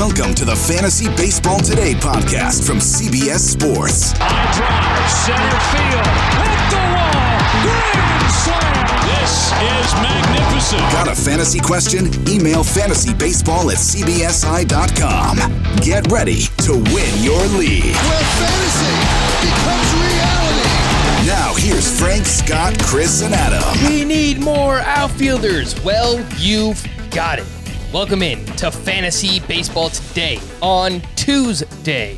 Welcome to the Fantasy Baseball Today podcast from CBS Sports. High drive, center field, hit the wall, grand slam. This is magnificent. Got a fantasy question? Email fantasybaseball at cbsi.com. Get ready to win your league. Where fantasy becomes reality. Now, here's Frank, Scott, Chris, and Adam. We need more outfielders. Well, you've got it. Welcome in to Fantasy Baseball Today on Tuesday,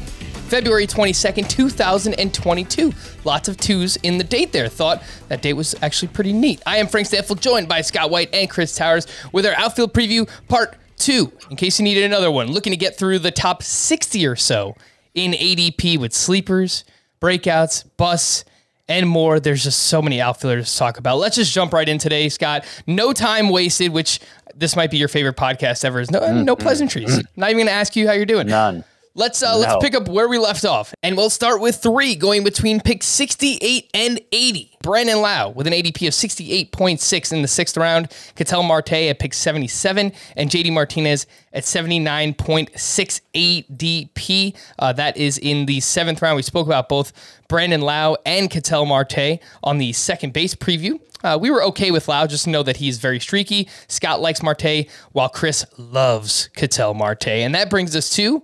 February 22nd, 2022. Lots of twos in the date there. Thought that date was actually pretty neat. I am Frank Stampfl, joined by Scott White and Chris Towers with our outfield preview part two. In case you needed another one, looking to get through the top 60 or so in ADP with sleepers, breakouts, busts, and more. There's just so many outfielders to talk about. Let's just jump right in today, Scott. No time wasted, which this might be your favorite podcast ever. Is no no mm-hmm. pleasantries. Mm-hmm. Not even gonna ask you how you're doing. None. Let's uh, let's pick up where we left off, and we'll start with three, going between pick 68 and 80. Brandon Lowe with an ADP of 68.6 in the sixth round. Ketel Marte at pick 77, and JD Martinez at 79.6 ADP. Uh, that is in the seventh round. We spoke about both Brandon Lowe and Ketel Marte on the second base preview. Uh, we were okay with Lowe, just to know that he's very streaky. Scott likes Marte, while Chris loves Cattell Marte. And that brings us to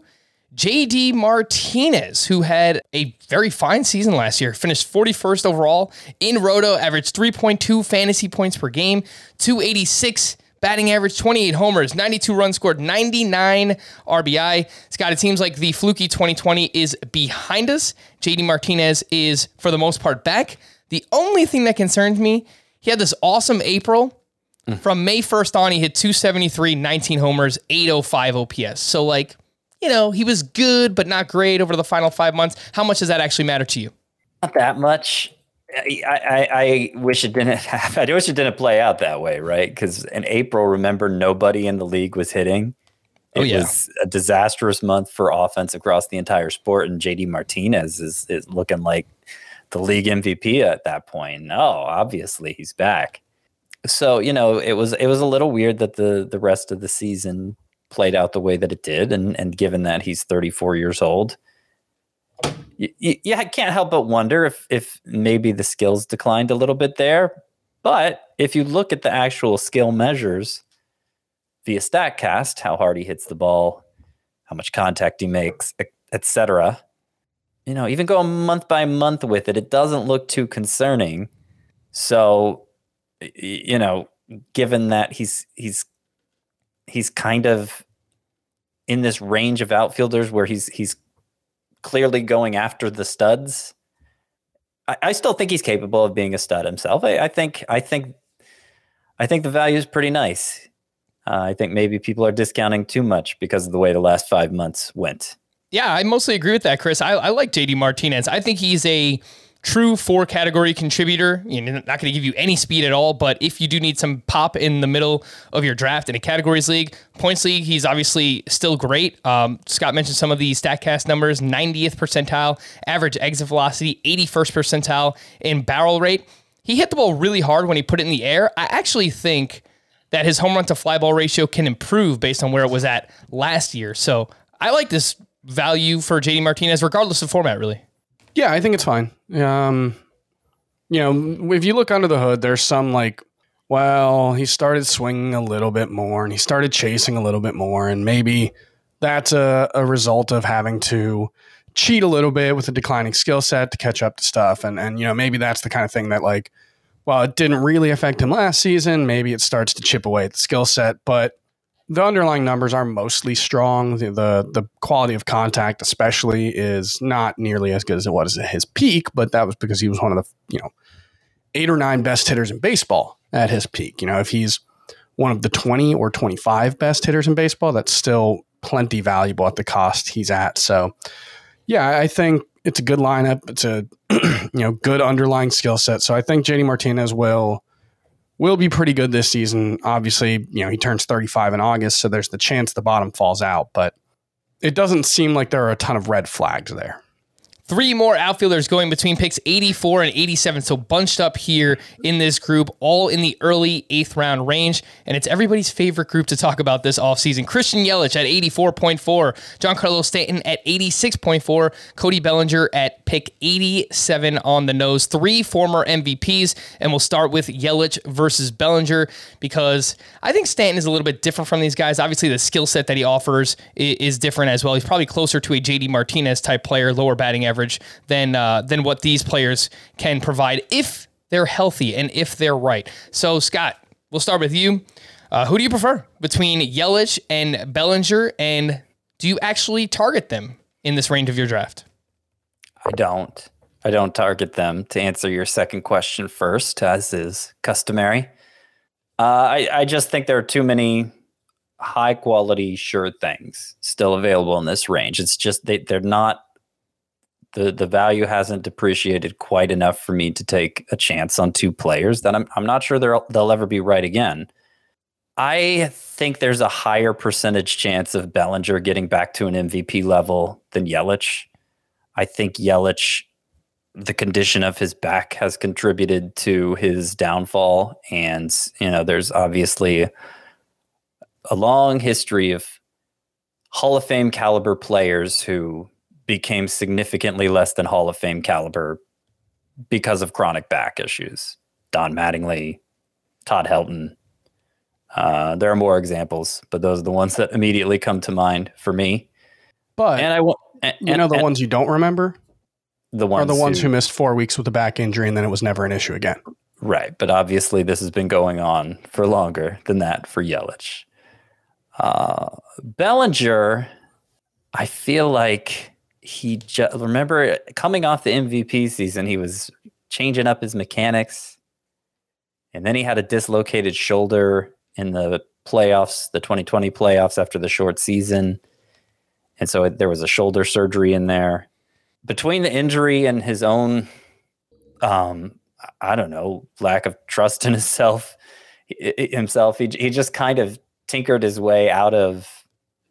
JD Martinez, who had a very fine season last year, finished 41st overall in Roto, averaged 3.2 fantasy points per game, 286 batting average, 28 homers, 92 runs scored, 99 RBI. Scott, it seems like the fluky 2020 is behind us. JD Martinez is, for the most part, back. The only thing that concerns me, he had this awesome April. Mm. From May 1st on, he hit 273, 19 homers, 805 OPS. So, like, you know, he was good, but not great over the final five months. How much does that actually matter to you? Not that much. I, I, I wish it didn't happen. I wish it didn't play out that way, right? Because in April, remember, nobody in the league was hitting. Oh, it Oh, yeah. was a disastrous month for offense across the entire sport, and JD Martinez is, is looking like the league MVP at that point. No, obviously he's back. So you know, it was it was a little weird that the the rest of the season played out the way that it did, and and given that he's 34 years old, you, you, you can't help but wonder if if maybe the skills declined a little bit there. But if you look at the actual skill measures via Statcast, how hard he hits the ball, how much contact he makes, etc. You know, even go month by month with it, it doesn't look too concerning. So, you know, given that he's he's he's kind of in this range of outfielders where he's he's clearly going after the studs. I, still think he's capable of being a stud himself. I, I think I think I think the value is pretty nice. Uh, I think maybe people are discounting too much because of the way the last five months went. Yeah, I mostly agree with that, Chris. I, I like JD Martinez. I think he's a true four category contributor. You know, not going to give you any speed at all, but if you do need some pop in the middle of your draft in a categories league, points league, he's obviously still great. Um, Scott mentioned some of the Statcast numbers: 90th percentile average exit velocity, 81st percentile in barrel rate. He hit the ball really hard when he put it in the air. I actually think that his home run to fly ball ratio can improve based on where it was at last year. So I like this value for JD Martinez, regardless of format, really. Yeah, I think it's fine. Um, you know, if you look under the hood, there's some like, well, he started swinging a little bit more and he started chasing a little bit more, and maybe that's a, a result of having to cheat a little bit with a declining skill set to catch up to stuff, and and you know maybe that's the kind of thing that like, well, it didn't really affect him last season. Maybe it starts to chip away at the skill set, but the underlying numbers are mostly strong. The, the the quality of contact, especially, is not nearly as good as it was at his peak. But that was because he was one of the you know eight or nine best hitters in baseball at his peak. You know, if he's one of the twenty or twenty five best hitters in baseball, that's still plenty valuable at the cost he's at. So, yeah, I think it's a good lineup. It's a you know good underlying skill set. So I think JD Martinez will will be pretty good this season. Obviously, you know, he turns 35 in August, so there's the chance the bottom falls out, but it doesn't seem like there are a ton of red flags there. Three more outfielders going between picks 84 and 87. So bunched up here in this group, all in the early eighth round range. And it's everybody's favorite group to talk about this offseason. Christian Yelich at 84.4, Giancarlo Stanton at 86.4, Cody Bellinger at pick 87 on the nose. Three former MVPs. And we'll start with Yelich versus Bellinger because I think Stanton is a little bit different from these guys. Obviously, the skill set that he offers is different as well. He's probably closer to a JD Martinez type player, lower batting average average than uh, than what these players can provide if they're healthy and if they're right. So Scott, we'll start with you. Uh, who do you prefer between Yelich and Bellinger, and do you actually target them in this range of your draft? I don't. I don't target them. To answer your second question first, as is customary, uh, I, I just think there are too many high quality sure things still available in this range. It's just they, they're not the the value hasn't depreciated quite enough for me to take a chance on two players that I'm I'm not sure they'll they'll ever be right again. I think there's a higher percentage chance of Bellinger getting back to an MVP level than Yelich. I think Yelich, the condition of his back has contributed to his downfall, and you know there's obviously a long history of Hall of Fame caliber players who became significantly less than Hall of Fame caliber because of chronic back issues. Don Mattingly, Todd Helton. Uh, there are more examples, but those are the ones that immediately come to mind for me. But and I want you know the and, ones you don't remember the ones are the ones who, who missed four weeks with a back injury and then it was never an issue again. right. But obviously, this has been going on for longer than that for Yelich. Uh, Bellinger, I feel like he just remember coming off the MVP season, he was changing up his mechanics, and then he had a dislocated shoulder in the playoffs, the 2020 playoffs after the short season, and so there was a shoulder surgery in there. Between the injury and his own, um, I don't know, lack of trust in himself, himself, he he just kind of tinkered his way out of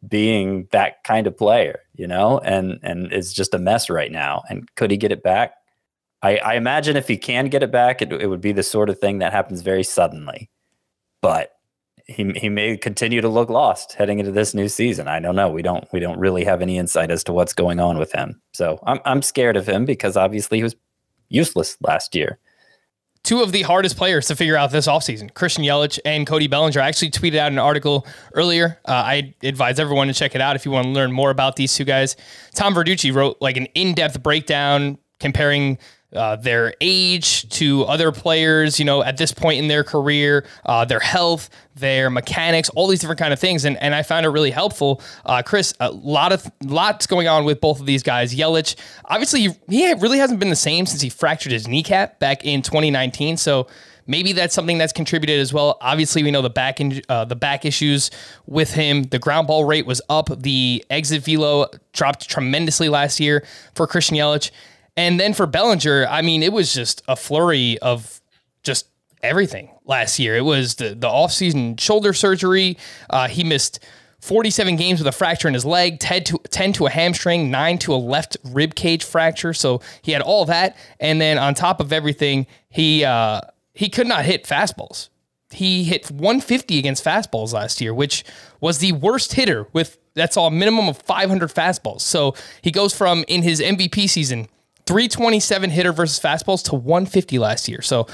being that kind of player, you know, and and it's just a mess right now. And could he get it back? I, I imagine if he can get it back, it, it would be the sort of thing that happens very suddenly. But he he may continue to look lost heading into this new season. I don't know. We don't we don't really have any insight as to what's going on with him. So I'm I'm scared of him because obviously he was useless last year two of the hardest players to figure out this offseason, Christian Yelich and Cody Bellinger. I actually tweeted out an article earlier. Uh, I advise everyone to check it out if you want to learn more about these two guys. Tom Verducci wrote like an in-depth breakdown comparing uh, their age to other players, you know, at this point in their career, uh, their health, their mechanics, all these different kind of things, and and I found it really helpful. Uh, Chris, a lot of lots going on with both of these guys. Yelich, obviously, he, really hasn't been the same since he fractured his kneecap back in 2019. So maybe that's something that's contributed as well. Obviously, we know the back in, uh, the back issues with him. The ground ball rate was up. The exit velo dropped tremendously last year for Christian Yelich. And then for Bellinger, I mean, it was just a flurry of just everything last year. It was the the offseason shoulder surgery. Uh, he missed 47 games with a fracture in his leg, 10 to, 10 to a hamstring, 9 to a left rib cage fracture. So he had all that. And then on top of everything, he uh, he could not hit fastballs. He hit 150 against fastballs last year, which was the worst hitter with that's all a minimum of 500 fastballs. So he goes from in his MVP season 327 hitter versus fastballs to 150 last year. So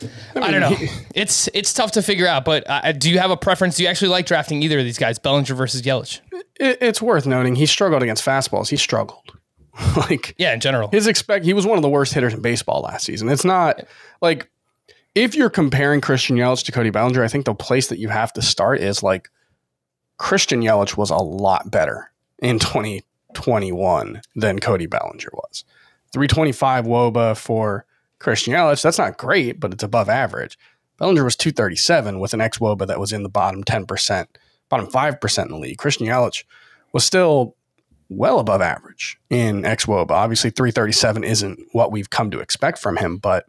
I, mean, I don't know. It's it's tough to figure out. But uh, do you have a preference? Do you actually like drafting either of these guys, Bellinger versus Yelich? It, it's worth noting he struggled against fastballs. He struggled. like yeah, in general, his expect he was one of the worst hitters in baseball last season. It's not like if you're comparing Christian Yelich to Cody Bellinger, I think the place that you have to start is like Christian Yelich was a lot better in 2021 than Cody Bellinger was. 325 wOBA for Christian Yelich. That's not great, but it's above average. Bellinger was 237 with an xwOBA that was in the bottom 10%, bottom 5% in the league. Christian Yelich was still well above average in xwOBA. Obviously, 337 isn't what we've come to expect from him, but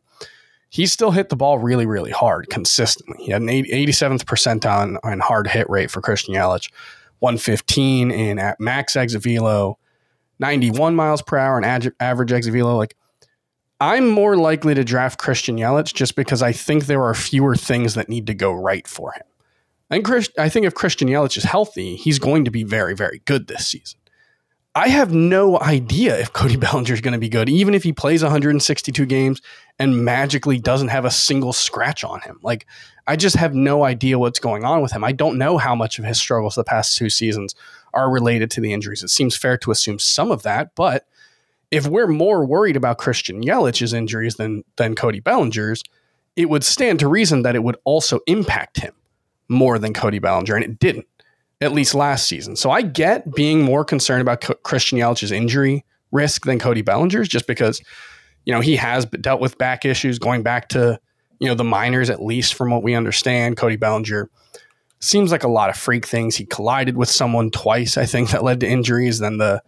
he still hit the ball really, really hard consistently. He had an 87th percentile on, hard hit rate for Christian Yelich, 115 in at max exit velo, 91 miles per hour and average exit velo. Like, I'm more likely to draft Christian Yelich just because I think there are fewer things that need to go right for him. And Chris, I think if Christian Yelich is healthy, he's going to be very, very good this season. I have no idea if Cody Bellinger is going to be good, even if he plays 162 games and magically doesn't have a single scratch on him. Like, I just have no idea what's going on with him. I don't know how much of his struggles the past two seasons are related to the injuries. It seems fair to assume some of that, but if we're more worried about Christian Yelich's injuries than than Cody Bellinger's, it would stand to reason that it would also impact him more than Cody Bellinger, and it didn't, at least last season. So I get being more concerned about Co- Christian Yelich's injury risk than Cody Bellinger's, just because you know he has dealt with back issues going back to you know the minors, at least from what we understand. Cody Bellinger seems like a lot of freak things. He collided with someone twice, I think, that led to injuries. Then the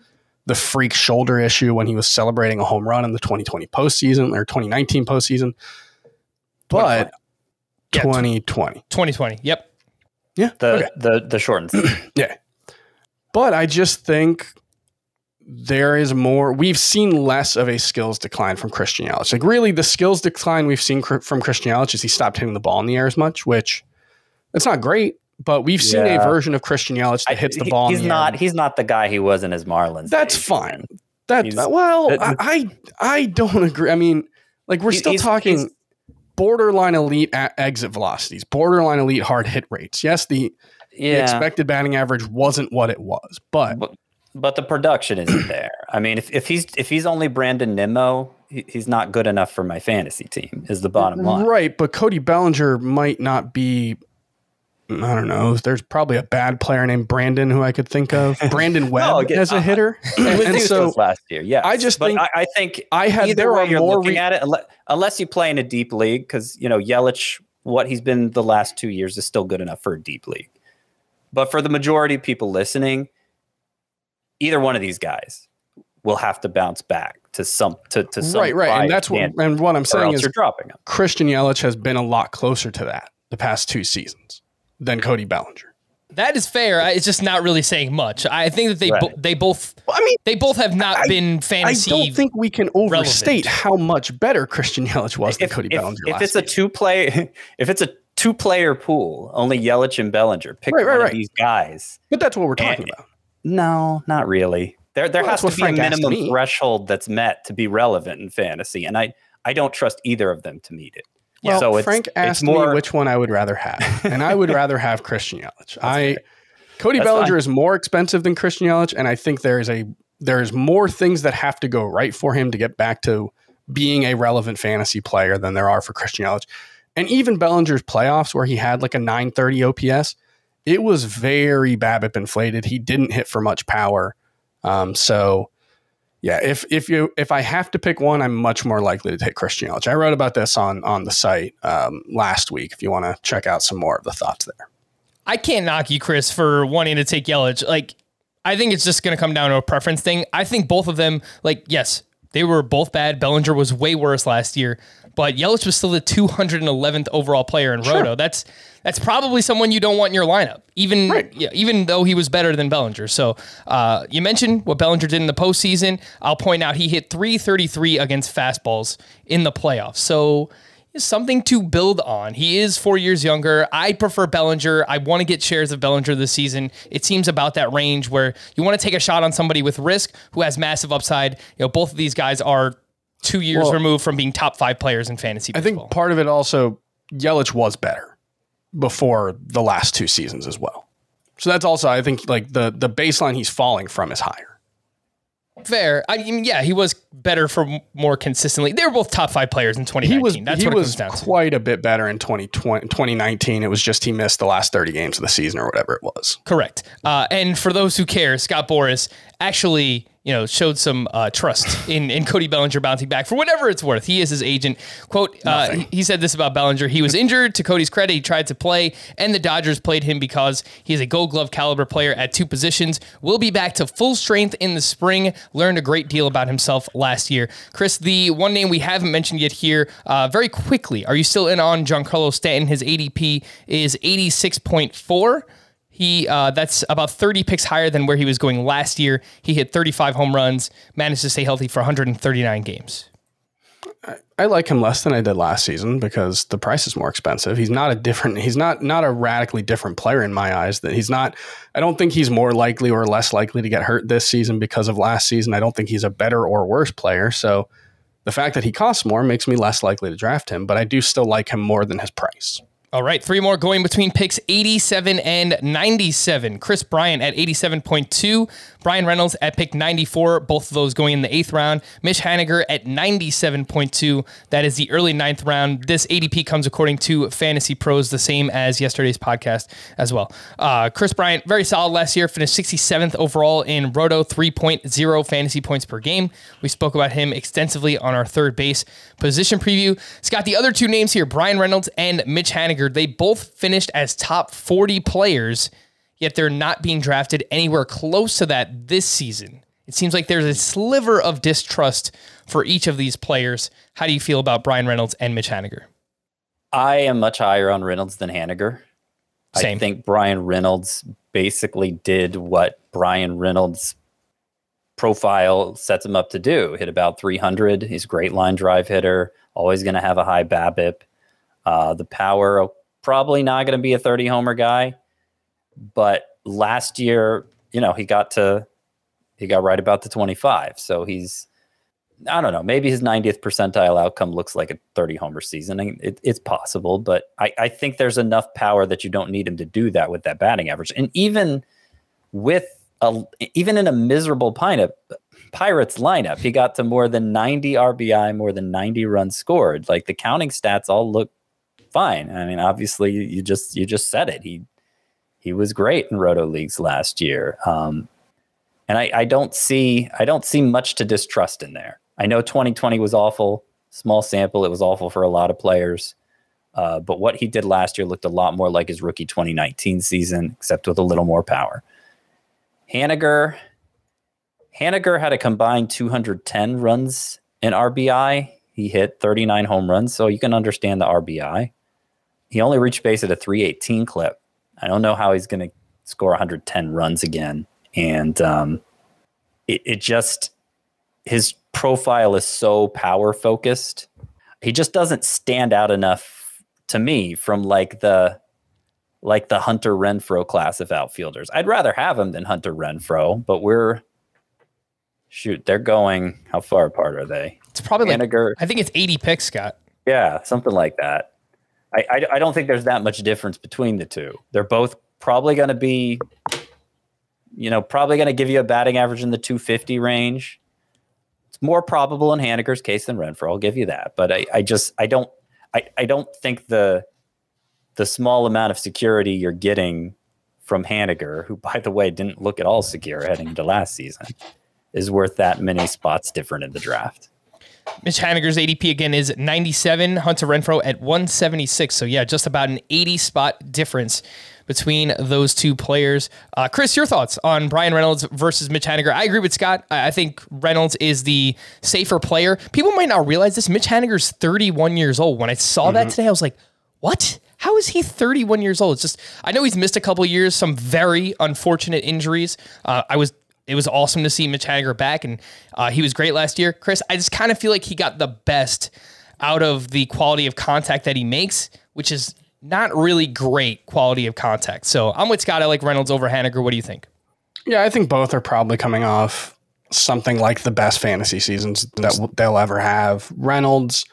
the freak shoulder issue when he was celebrating a home run in the 2020 postseason or 2019 postseason. But Yeah, 2020. 2020. Yep. Yeah. The okay. the the shortened. Yeah. But I just think there is more. We've seen less of a skills decline from Christian Yelich. Like, really, the skills decline we've seen cr- from Christian Yelich is he stopped hitting the ball in the air as much, which it's not great. But we've seen a version of Christian Yelich that hits the He- ball. He's the not. Air. He's not the guy he was in his Marlins. That's days, fine. That He's- well, that- I, I don't agree. I mean, like we're still he's- talking he's- borderline elite exit velocities, borderline elite hard hit rates. Yes, the, the Yeah. expected batting average wasn't what it was, but But, but the production isn't there. I mean, if, if he's if he's only Brandon Nimmo, he, he's not good enough for my fantasy team. Is the bottom line? right. But Cody Bellinger might not be. I don't know. There's probably a bad player named Brandon who I could think of. Brandon Webb No, again, as a uh, hitter, He was and so last year, yeah. I just but think- I, I think I had- there are you're more looking re- at it, unless, unless you play in a deep league, because you know Yelich, what he's been the last two years is still good enough for a deep league. But for the majority of people listening, either one of these guys will have to bounce back to some to to some right, right, and that's what and what I'm saying is dropping him. Christian Yelich has been a lot closer to that the past two seasons than Cody Bellinger. That is fair. I- It's just not really saying much. I think that they bo- they both I mean, they both have not I- been fantasy. I don't think we can overstate relevant. how much better Christian Yelich was than Cody if, Bellinger. if last it's a two play, if it's a two player pool, only Yelich and Bellinger, pick Right, right, one right. of these guys. but that's what we're talking And- about. No, not really. There, there Well, has to be a Frank asked minimum threshold that's met to be relevant in fantasy, and I, I don't trust either of them to meet it. Well, so it's, Frank it's asked more, me which one I would rather have, and I would rather have Christian Yelich. I Cody That's Bellinger fine. is more expensive than Christian Yelich, and I think there is a there's more things that have to go right for him to get back to being a relevant fantasy player than there are for Christian Yelich. And even Bellinger's playoffs, where he had like a 930 OPS, it was very BABIP inflated. He didn't hit for much power. Um, so yeah, if if you if I have to pick one, I'm much more likely to take Christian Yelich. I wrote about this on on the site um, last week. If you want to check out some more of the thoughts there. I can't knock you, Chris, for wanting to take Yelich. Like, I think it's just going to come down to a preference thing. I think both of them, like, yes, they were both bad. Bellinger was way worse last year, but Yelich was still the 211th overall player in Roto. That's that's probably someone you don't want in your lineup, even yeah, even though he was better than Bellinger. So uh, you mentioned what Bellinger did in the postseason. I'll point out he hit 333 against fastballs in the playoffs. So something to build on. He is four years younger. I prefer Bellinger. I want to get shares of Bellinger this season. It seems about that range where you want to take a shot on somebody with risk who has massive upside. You know, both of these guys are two years Well, removed from being top five players in fantasy I baseball. think part of it also Yelich was better before the last two seasons as well. So that's also I think like the the baseline he's falling from is higher. Fair. I mean, yeah, he was better for more consistently. They were both top five players in 2019. He was That's he what it was comes down to. quite a bit better in 2020, 2019. It was just he missed the last 30 games of the season or whatever it was. Correct. Uh, and for those who care, Scott Boras actually, you know, showed some uh, trust in, in Cody Bellinger bouncing back for whatever it's worth. He is his agent. Quote, uh, he said this about Bellinger. He was injured. To Cody's credit, he tried to play, and the Dodgers played him because he is a gold glove caliber player at two positions. Will be back to full strength in the spring. Learned a great deal about himself last year. Chris, the one name we haven't mentioned yet here, uh, very quickly, are you still in on Giancarlo Stanton? His ADP is 86.4. He uh, that's about 30 picks higher than where he was going last year. He hit 35 home runs, managed to stay healthy for 139 games. I like him less than I did last season because the price is more expensive. He's not a different. He's not not a radically different player in my eyes. That he's not. I don't think he's more likely or less likely to get hurt this season because of last season. I don't think he's a better or worse player. So the fact that he costs more makes me less likely to draft him. But I do still like him more than his price. All right, three more going between picks 87 and 97. Kris Bryant at 87.2, Bryan Reynolds at pick 94, both of those going in the eighth round. Mitch Haniger at 97.2, that is the early ninth round. This ADP comes according to Fantasy Pros, the same as yesterday's podcast as well. Uh, Kris Bryant, very solid last year, finished 67th overall in Roto, 3.0 fantasy points per game. We spoke about him extensively on our third base position preview. Scott, the other two names here, Bryan Reynolds and Mitch Haniger they both finished as top 40 players, yet they're not being drafted anywhere close to that this season. It seems like there's a sliver of distrust for each of these players. How do you feel about Bryan Reynolds and Mitch Haniger? I am much higher on Reynolds than Haniger. Same. I think Bryan Reynolds basically did what Bryan Reynolds profile sets him up to do. Hit about 300. He's a great line drive hitter, always going to have a high BABIP. Uh, the power, probably not going to be a 30 homer guy, but last year, you know, he got to he got right about the 25. So he's I don't know, maybe his 90th percentile outcome looks like a 30 homer season. It, it's possible, but I, I think there's enough power that you don't need him to do that with that batting average. And even with a even in a miserable Pirates lineup, he got to more than 90 RBI, more than 90 runs scored. Like the counting stats all look fine. I mean, obviously, you just you just said it. He he was great in roto leagues last year, um, and I, I don't see I don't see much to distrust in there. I know 2020 was awful, small sample. It was awful for a lot of players, uh, but what he did last year looked a lot more like his rookie 2019 season, except with a little more power. Haniger, Haniger had a combined 210 runs in RBI. He hit 39 home runs, so you can understand the RBI he only reached base at a 318 clip. I don't know how he's going to score 110 runs again. And um, it, it just, his profile is so power focused. He just doesn't stand out enough to me from like the, like the Hunter Renfroe class of outfielders. I'd rather have him than Hunter Renfroe, but we're, shoot, they're going, how far apart are they? It's probably like, I think it's 80 picks, Scott. Yeah, something like that. I, I, I don't think there's that much difference between the two. They're both probably going to be, you know, probably going to give you a batting average in the 250 range. It's more probable in Haniger's case than Renfroe. I'll give you that, but I, I just I don't I, I don't think the the small amount of security you're getting from Haniger, who by the way didn't look at all secure heading into last season, is worth that many spots different in the draft. Mitch Haniger's ADP again is 97. Hunter Renfroe at 176. So yeah, just about an 80 spot difference between those two players. Uh, Chris, your thoughts on Bryan Reynolds versus Mitch Haniger? I agree with Scott. I think Reynolds is the safer player. People might not realize this. Mitch Haniger's 31 years old. When I saw mm-hmm. that today, I was like, what? How is he 31 years old? It's just I know he's missed a couple years, some very unfortunate injuries. Uh, I was it was awesome to see Mitch Haniger back, and uh, he was great last year. Chris, I just kind of feel like he got the best out of the quality of contact that he makes, which is not really great quality of contact. So I'm with Scott. I like Reynolds over Haniger. What do you think? Yeah, I think both are probably coming off something like the best fantasy seasons that they'll ever have. Reynolds,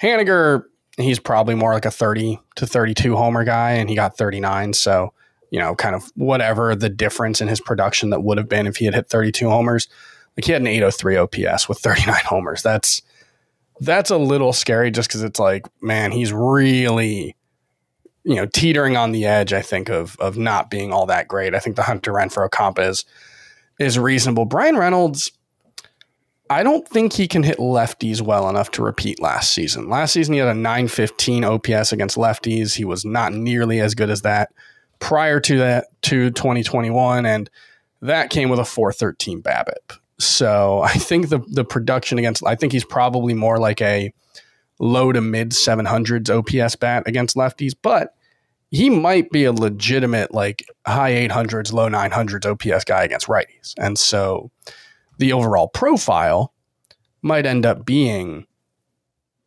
Haniger, he's probably more like a 30 to 32 homer guy, and he got 39. So you know, kind of whatever the difference in his production that would have been if he had hit 32 homers. Like he had an 803 OPS with 39 homers. That's that's a little scary just because it's like, man, he's really, you know, teetering on the edge, I think, of of not being all that great. I think the Hunter Renfroe comp is is reasonable. Bryan Reynolds, I don't think he can hit lefties well enough to repeat last season. Last season he had a 915 OPS against lefties. He was not nearly as good as that prior to that to 2021, and that came with a 413 BABIP. So I think the the production against I think he's probably more like a low to mid 700s OPS bat against lefties, but he might be a legitimate like high 800s, low 900s OPS guy against righties. And so the overall profile might end up being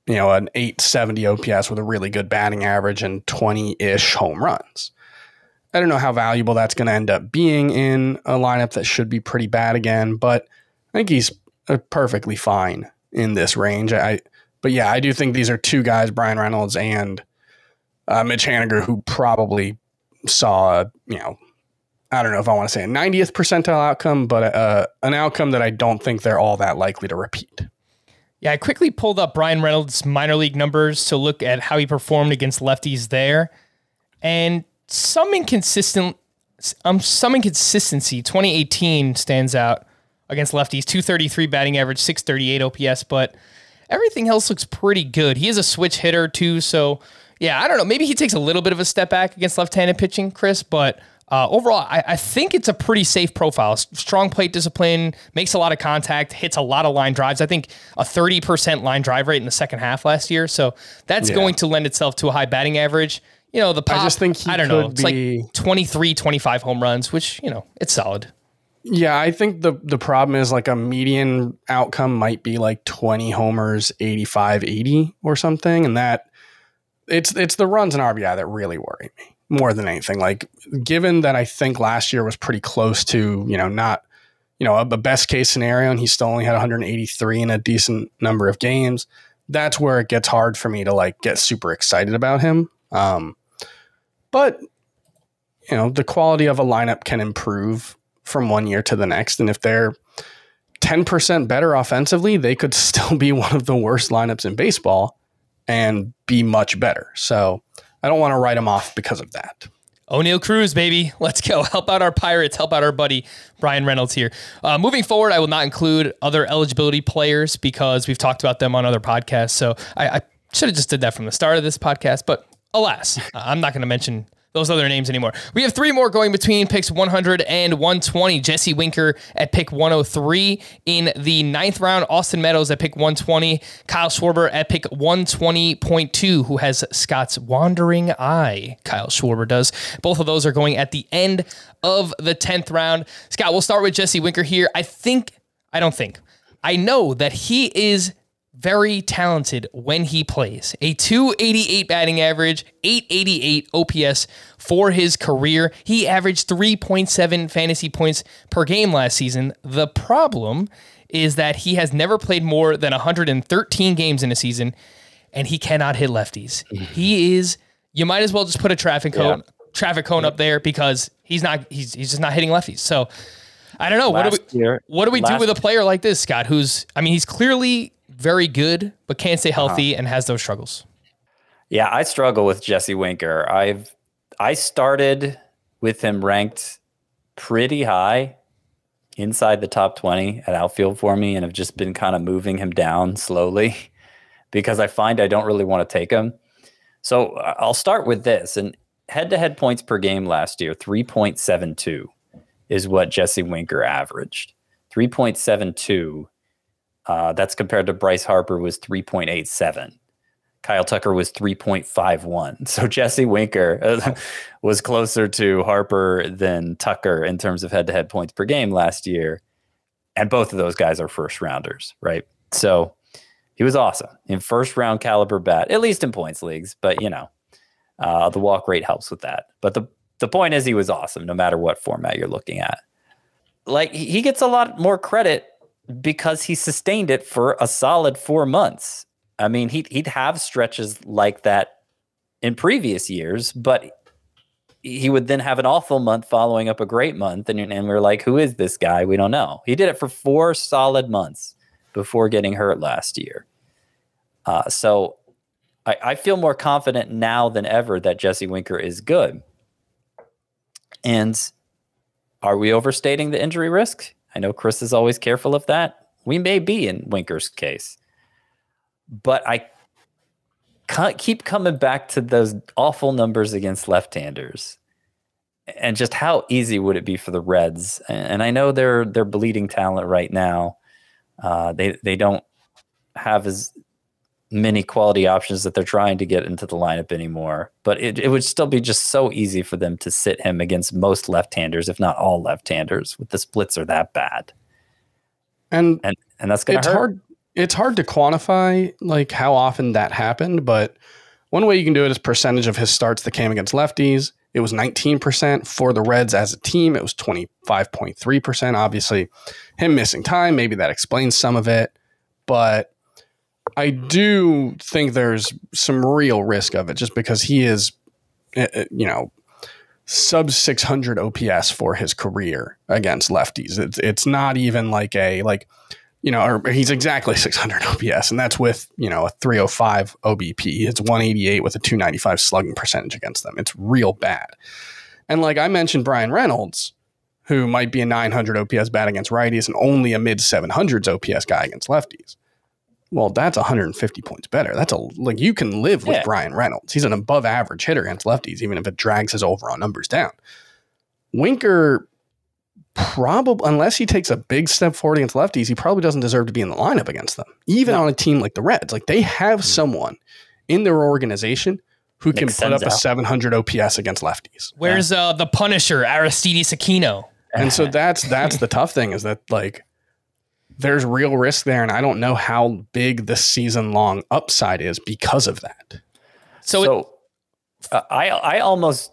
you know an 870 OPS with a really good batting average and 20-ish home runs. I don't know how valuable that's going to end up being in a lineup that should be pretty bad again, but I think he's uh, perfectly fine in this range. I but yeah, I do think these are two guys, Bryan Reynolds and uh, Mitch Haniger, who probably saw, you know, I don't know if I want to say a 90th percentile outcome, but uh, an outcome that I don't think they're all that likely to repeat. Yeah, I quickly pulled up Bryan Reynolds' minor league numbers to look at how he performed against lefties there, and some inconsistent, um, some inconsistency. 2018 stands out against lefties, 233 batting average, 638 OPS, but everything else looks pretty good. He is a switch hitter too, so yeah, I don't know. Maybe he takes a little bit of a step back against left-handed pitching, Chris, but uh, overall, I, I, think it's a pretty safe profile. Strong plate discipline, makes a lot of contact, hits a lot of line drives. I think a 30% line drive rate in the second half last year. So that's yeah. going to lend itself to a high batting average. You know, the pop, I just think I don't know, it's be... like 23, 25 home runs, which, you know, it's solid. Yeah, I think the the problem is like a median outcome might be like 20 homers, 85, 80 or something. And that it's it's the runs and RBI that really worry me more than anything. Like, given that I think last year was pretty close to, you know, not, you know, a, a best case scenario, and he still only had 183 in a decent number of games. That's where it gets hard for me to like get super excited about him. Um, but you know, the quality of a lineup can improve from one year to the next, and if they're 10% better offensively, they could still be one of the worst lineups in baseball and be much better. So I don't want to write them off because of that. O'Neil Cruz, baby. Let's go. Help out our Pirates. Help out our buddy Bryan Reynolds here. Uh, moving forward, I will not include other eligibility players because we've talked about them on other podcasts. So I, I should have just did that from the start of this podcast. But alas, uh, I'm not going to mention those other names anymore. We have three more going between picks 100 and 120. Jesse Winker at pick 103. In the ninth round, Austin Meadows at pick 120. Kyle Schwarber at pick 120.2, who has Scott's wandering eye. Kyle Schwarber does. Both of those are going at the end of the 10th round. Scott, we'll start with Jesse Winker here. I think, I don't think, I know that he is very talented when he plays. A 288 batting average, 888 OPS for his career. He averaged 3.7 fantasy points per game last season. The problem is that he has never played more than 113 games in a season and he cannot hit lefties. he is you might as well just put a traffic cone yeah. traffic cone up there because he's not he's he's just not hitting lefties. So I don't know. Last what do we year, what do we do with a player like this, Scott? Who's I mean, he's clearly very good, but can't stay uh-huh. healthy uh-huh. and has those struggles. Yeah, I struggle with Jesse Winker. I've I started with him ranked pretty high inside the top 20 at outfield for me and have just been kind of moving him down slowly because I find I don't really want to take him. So uh, I'll start with this and head to head points per game last year 3.72 is what Jesse Winker averaged. 3.72 uh, that's compared to Bryce Harper was 3.87. Kyle Tucker was 3.51. So Jesse Winker uh, was closer to Harper than Tucker in terms of head to head points per game last year. And both of those guys are first rounders, right? So he was awesome in first round caliber bat, at least in points leagues. But, you know, uh, the walk rate helps with that. But the, the point is, he was awesome no matter what format you're looking at. Like, he gets a lot more credit because he sustained it for a solid four months. I mean, he'd, he'd have stretches like that in previous years, but he would then have an awful month following up a great month. And, and we're like, who is this guy? We don't know. He did it for four solid months before getting hurt last year. Uh, so I, I feel more confident now than ever that Jesse Winker is good. And are we overstating the injury risk? I know Chris is always careful of that. We may be in Winker's case, but I keep coming back to those awful numbers against left-handers, and just how easy would it be for the Reds? And I know they're they're bleeding talent right now. Uh, they they don't have as many quality options that they're trying to get into the lineup anymore. But it, it would still be just so easy for them to sit him against most left-handers, if not all left-handers, with the splits are that bad. And And and that's gonna it's hurt. hard it's hard to quantify like how often that happened, but one way you can do it is percentage of his starts that came against lefties. It was 19% for the Reds as a team. It was 25.3%. Obviously, him missing time, maybe that explains some of it. But I do think there's some real risk of it just because he is, uh, uh, you know, sub 600 OPS for his career against lefties. It's, it's not even like a, like, you know, or he's exactly 600 OPS, and that's with, you know, a 305 OBP. It's 188 with a 295 slugging percentage against them. It's real bad. And like I mentioned, Bryan Reynolds, who might be a 900 OPS bat against righties and only a mid 700s OPS guy against lefties. Well, that's 150 points better. That's a like you can live with Yeah. Bryan Reynolds. He's an above average hitter against lefties, even if it drags his overall numbers down. Winker probably unless he takes a big step forward against lefties, he probably doesn't deserve to be in the lineup against them. Even on a team like the Reds, like they have someone in their organization who can put up a 700 OPS against lefties. Where's uh, the Punisher, Aristides Aquino? And so that's that's the tough thing is that like there's real risk there, and I don't know how big the season long upside is because of that. So, it, So uh, I I almost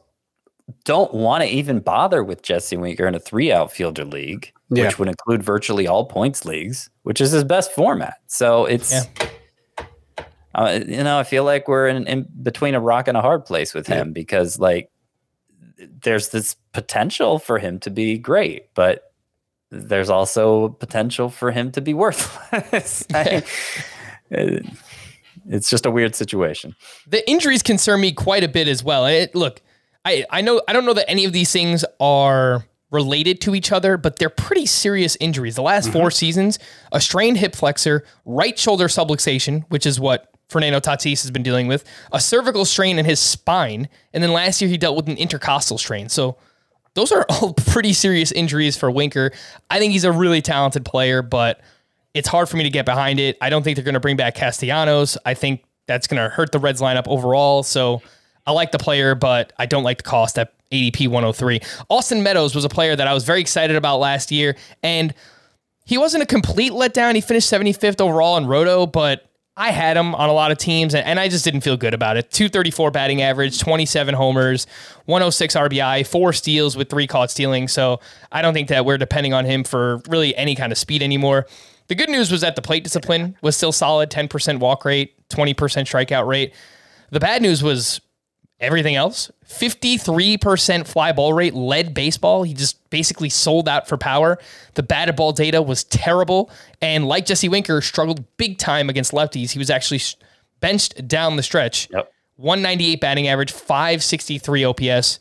don't want to even bother with Jesse Winker in a three outfielder league, Yeah. which would include virtually all points leagues, which is his best format. So it's Yeah. uh, you know I feel like we're in, in between a rock and a hard place with him because like there's this potential for him to be great, but there's also potential for him to be worthless. I- it- it's just a weird situation. the injuries concern me quite a bit as well. It, look, I, I know I don't know that any of these things are related to each other, but they're pretty serious injuries. The last four mm-hmm. seasons, a strained hip flexor, right shoulder subluxation, which is what Fernando Tatis has been dealing with, a cervical strain in his spine, and then last year he dealt with an intercostal strain. So those are all pretty serious injuries for Winker. I think he's a really talented player, but it's hard for me to get behind it. I don't think they're going to bring back Castellanos. I think that's going to hurt the Reds lineup overall. So I like the player, but I don't like the cost at ADP 103. Austin Meadows was a player that I was very excited about last year, and he wasn't a complete letdown. He finished 75th overall in Roto, but I had him on a lot of teams, and, and I just didn't feel good about it. 234 batting average, 27 homers, 106 RBI, four steals with three caught stealing. So I don't think that we're depending on him for really any kind of speed anymore. The good news was that the plate discipline was still solid 10% walk rate, 20% strikeout rate. The bad news was everything else 53% fly ball rate led baseball. He just basically sold out for power. The batted ball data was terrible. And like jesse winker struggled big time against lefties. He was actually benched down the stretch. Yep. 198 batting average 563 ops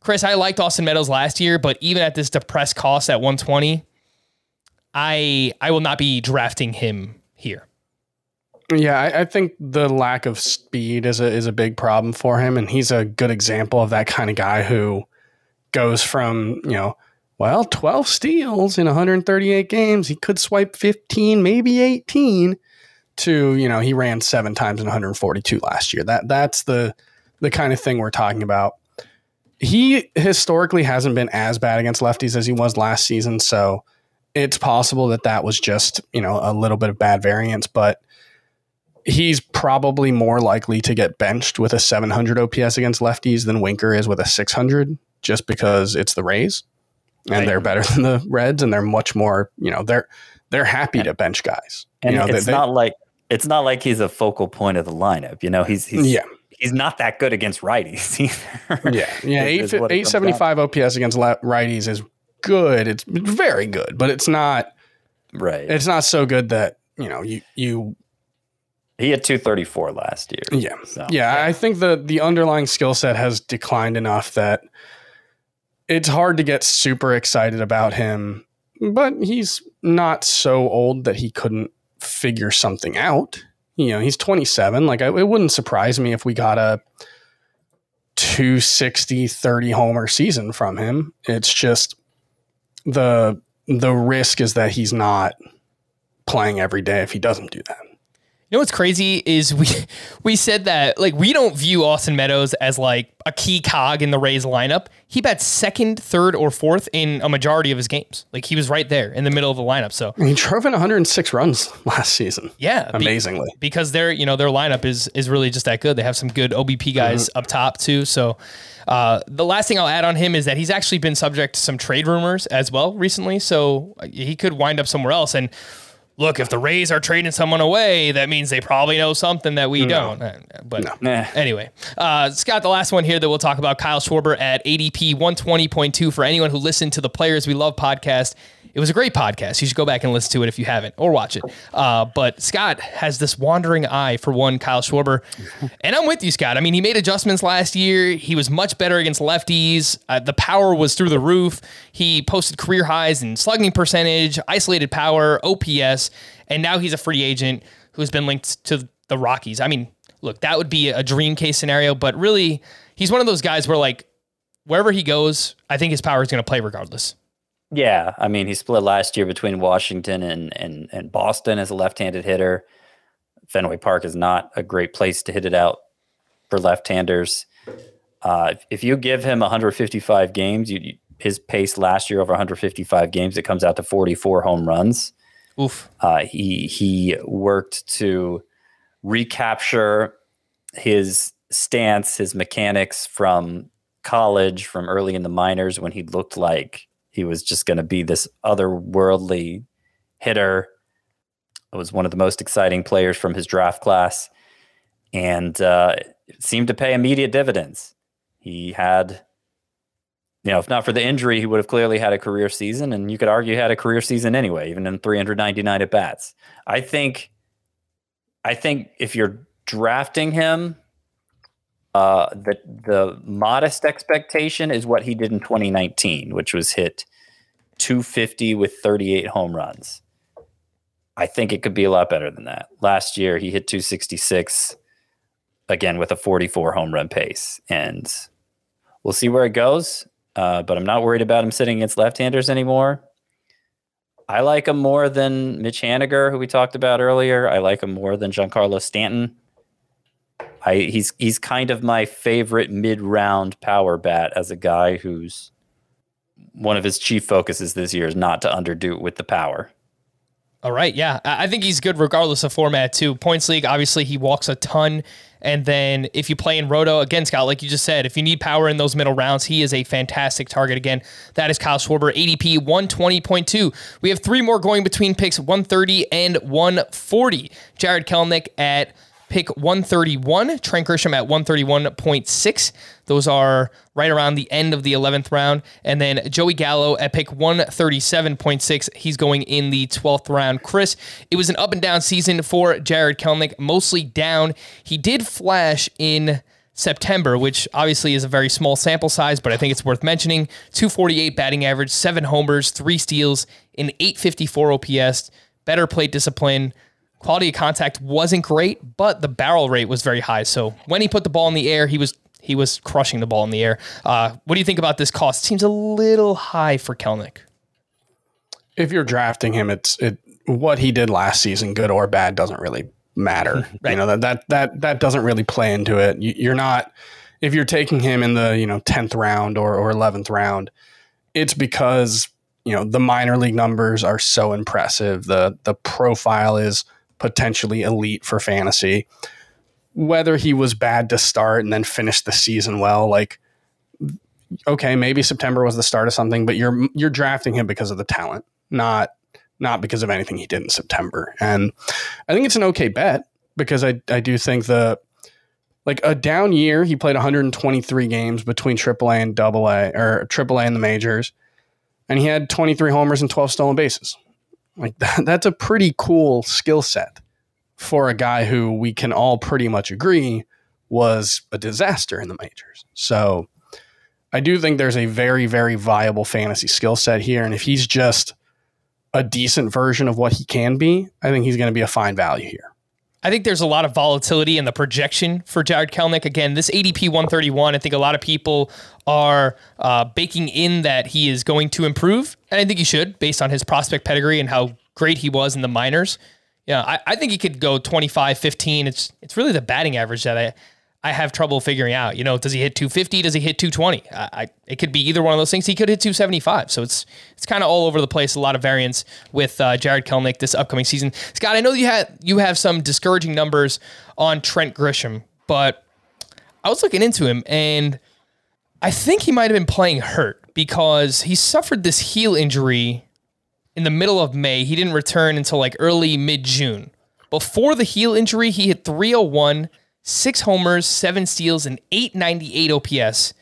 chris i liked austin meadows last year but even at this depressed cost at 120 i i will not be drafting him here Yeah, I, I think the lack of speed is a is a big problem for him, and he's a good example of that kind of guy who goes from you know, well, twelve steals in 138 games, he could swipe 15, maybe 18, to you know, he ran seven times in 142 last year. That that's the the kind of thing we're talking about. He historically hasn't been as bad against lefties as he was last season, so it's possible that that was just you know a little bit of bad variance, but he's probably more likely to get benched with a 700 OPS against lefties than Winker is with a 600, just because it's the Rays and Right. they're better than the Reds and they're much more, you know, they're they're happy to bench guys. And you know, it's they- not like it's not like he's a focal point of the lineup. You know, he's he's yeah, he's not that good against righties either. yeah, yeah. is Eight, comes down 875 OPS against righties is good. It's very good, but it's not right. it's not so good that you know you you he had 234 last year. Yeah. So, yeah, I think the the underlying skill set has declined enough that it's hard to get super excited about him, but he's not so old that he couldn't figure something out. You know, he's 27. Like I, it wouldn't surprise me if we got a 260 30 homer season from him. It's just the the risk is that he's not playing every day if he doesn't do that. You know what's crazy is we we said that like we don't view Austin Meadows as like a key cog in the Rays lineup. He bats second, third, or fourth in a majority of his games. Like he was right there in the middle of the lineup. So he drove in 106 runs last season. yeah, be- amazingly. because their you know their lineup is is really just that good. They have some good OBP guys up top too. So uh, the last thing I'll add on him is that he's actually been subject to some trade rumors as well recently. So uh, he could wind up somewhere else. And look, if the Rays are trading someone away, that means they probably know something that we don't. Uh, But Nah. anyway, uh, Scott, the last one here that we'll talk about, Kyle Schwarber at ADP 120.2 for anyone who listened to the Players We Love podcast. It was a great podcast. You should go back and listen to it if you haven't or watch it. Uh, but Scott has this wandering eye for one Kyle Schwarber. And I'm with you, Scott. I mean, he made adjustments last year. He was much better against lefties. Uh, the power was through the roof. He posted career highs in slugging percentage, isolated power, OPS, and now he's a free agent who's been linked to the Rockies. I mean, look, that would be a dream case scenario, but really, he's one of those guys where, like, wherever he goes, I think his power is going to play regardless. Yeah, I mean, he split last year between Washington and and and Boston as a left-handed hitter. Fenway Park is not a great place to hit it out for left-handers. Uh, if- if you give him 155 games, you, you- his pace last year over 155 games, it comes out to 44 home runs. Oof. Uh, he he worked to recapture his stance, his mechanics from college, from early in the minors when he looked like he was just going to be this otherworldly hitter. It was one of the most exciting players from his draft class, and uh, seemed to pay immediate dividends. He had, you know, if not for the injury, he would have clearly had a career season, and you could argue he had a career season anyway, even in 399 at bats. I think, I think if you're drafting him, uh, the the modest expectation is what he did in 2019, which was hit 250 with 38 home runs. I think it could be a lot better than that. Last year, he hit 266 again with a 44 home run pace, and we'll see where it goes. Uh, but I'm not worried about him sitting against left-handers anymore. I like him more than Mitch Haniger, who we talked about earlier. I like him more than Giancarlo Stanton. I he's he's kind of my favorite mid-round power bat as a guy who's one of his chief focuses this year is not to underdo it with the power. All right, yeah, I I think he's good regardless of format too. Points league, obviously, he walks a ton, and then if you play in Roto again, Scott, like you just said, if you need power in those middle rounds, he is a fantastic target. Again, that is Kyle Schwarber, ADP one twenty point two. We have three more going between picks one thirty and one forty. Jarred Kelenic at pick 131, Trent Grisham at 131.6. Those are right around the end of the 11th round. And then Joey Gallo at pick 137.6. He's going in the 12th round. Chris, it was an up and down season for Jarred Kelenic, mostly down. He did flash in September, which obviously is a very small sample size, but I think it's worth mentioning. 248 batting average, seven homers, three steals, an 854 OPS, better plate discipline. Quality of contact wasn't great, but the barrel rate was very high. So when he put the ball in the air, he was he was crushing the ball in the air. Uh, what do you think about this cost? Seems a little high for Kelenic. If you're drafting him, it's it what he did last season, good or bad, doesn't really matter. Right. You know that that that that doesn't really play into it. You, you're not if you're taking him in the you know tenth round or or eleventh round, it's because you know the minor league numbers are so impressive. The the profile is potentially elite for fantasy. Whether he was bad to start and then finish the season well, like okay, maybe September was the start of something, but you're you're drafting him because of the talent, not not because of anything he did in September. And I think it's an okay bet because I I do think the like a down year, he played 123 games between AAA and AA or AAA and the majors, and he had 23 homers and 12 stolen bases. Like that, that's a pretty cool skill set for a guy who we can all pretty much agree was a disaster in the majors. So I do think there's a very, very viable fantasy skill set here. And if he's just a decent version of what he can be, I think he's going to be a fine value here. I think there's a lot of volatility in the projection for Jarred Kelenic. Again, this ADP 131, I think a lot of people are uh, baking in that he is going to improve. And I think he should, based on his prospect pedigree and how great he was in the minors. Yeah, I, I think he could go 25, 15. It's it's really the batting average that I I have trouble figuring out. You know, does he hit 250? Does he hit 220? I, I it could be either one of those things. He could hit 275. So it's it's kind of all over the place. A lot of variance with uh, Jarred Kelenic this upcoming season. Scott, I know you had you have some discouraging numbers on Trent Grisham, but I was looking into him and I think he might have been playing hurt because he suffered this heel injury in the middle of May. He didn't return until like early mid June. Before the heel injury, he hit 301, six homers, seven steals, and 898 OPS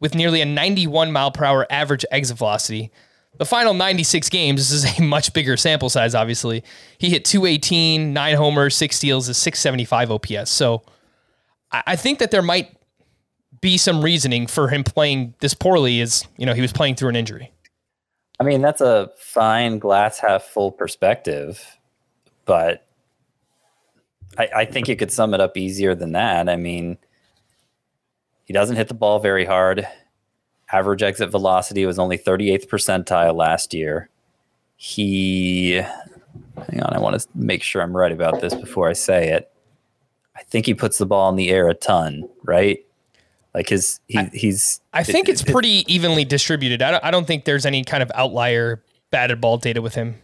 with nearly a 91 mile per hour average exit velocity. The final 96 games, this is a much bigger sample size, obviously. He hit 218, nine homers, six steals, a 675 OPS. So I think that there might be some reasoning for him playing this poorly is, you know, he was playing through an injury. I mean, that's a fine glass half full perspective, but I, I think you could sum it up easier than that. I mean, he doesn't hit the ball very hard. Average exit velocity was only 38th percentile last year. He, hang on, I want to make sure I'm right about this before I say it. I think he puts the ball in the air a ton, right? Like his, he, he's. I think it- it's it- pretty evenly distributed. I don't, I don't think there's any kind of outlier batted ball data with him.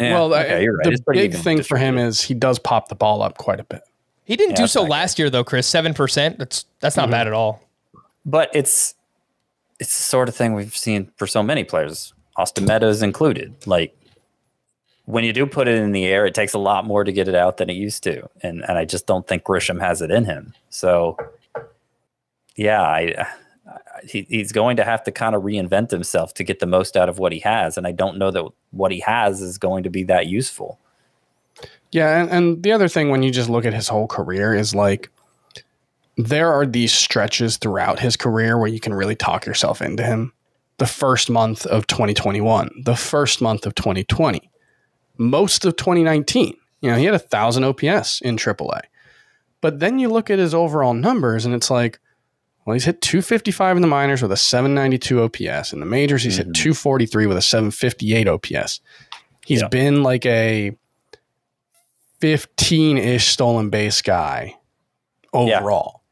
Yeah, well, okay, you're right. the big thing for him is he does pop the ball up quite a bit. He didn't Yeah, do so not last year though, Chris. Seven percent. That's that's not mm-hmm. bad at all. but it's it's the sort of thing we've seen for so many players, Austin Meadows included. Like when you do put it in the air, it takes a lot more to get it out than it used to, and and I just don't think Grisham has it in him. So yeah, I. He, he's going to have to kind of reinvent himself to get the most out of what he has, and I don't know that what he has is going to be that useful. Yeah, and, and the other thing when you just look at his whole career is like there are these stretches throughout his career where you can really talk yourself into him. The first month of 2021, the first month of 2020, most of 2019. You know, he had a thousand OPS in AAA. But then you look at his overall numbers and it's like, well, he's hit 255 in the minors with a 792 OPS. In the majors, he's hit mm-hmm. 243 with a 758 OPS. He's Yeah. been like a 15 ish stolen base guy overall.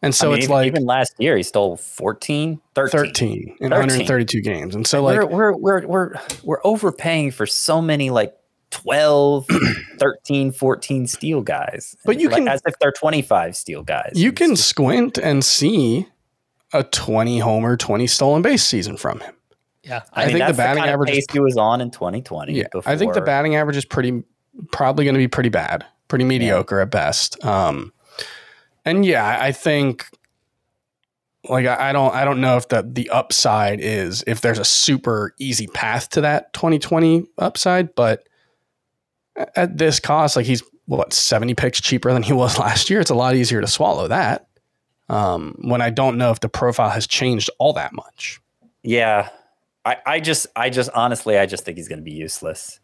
And so I mean, it's even, like even last year he stole 14, 13. 13 in 13. 132 games. And so, like, we're, we're we're we're we're overpaying for so many like 12 13 14 steel guys. But you Like, can- as if they're 25 steel guys. You can just- squint and see a 20 homer, 20 stolen base season from him. Yeah, I I, mean, think the that's batting kind of average is- he was on in 2020 Yeah, I think the batting average is pretty, probably going to be pretty bad, pretty mediocre at best. Um, and yeah, I I think, like, I, I don't, I don't know if the the upside is if there's a super easy path to that 2020 upside, but a- at this cost, like he's what 70 picks cheaper than he was last year. It's a lot easier to swallow that. Um, when I don't know if the profile has changed all that much. yeah I, I just i just honestly i just think he's going to be useless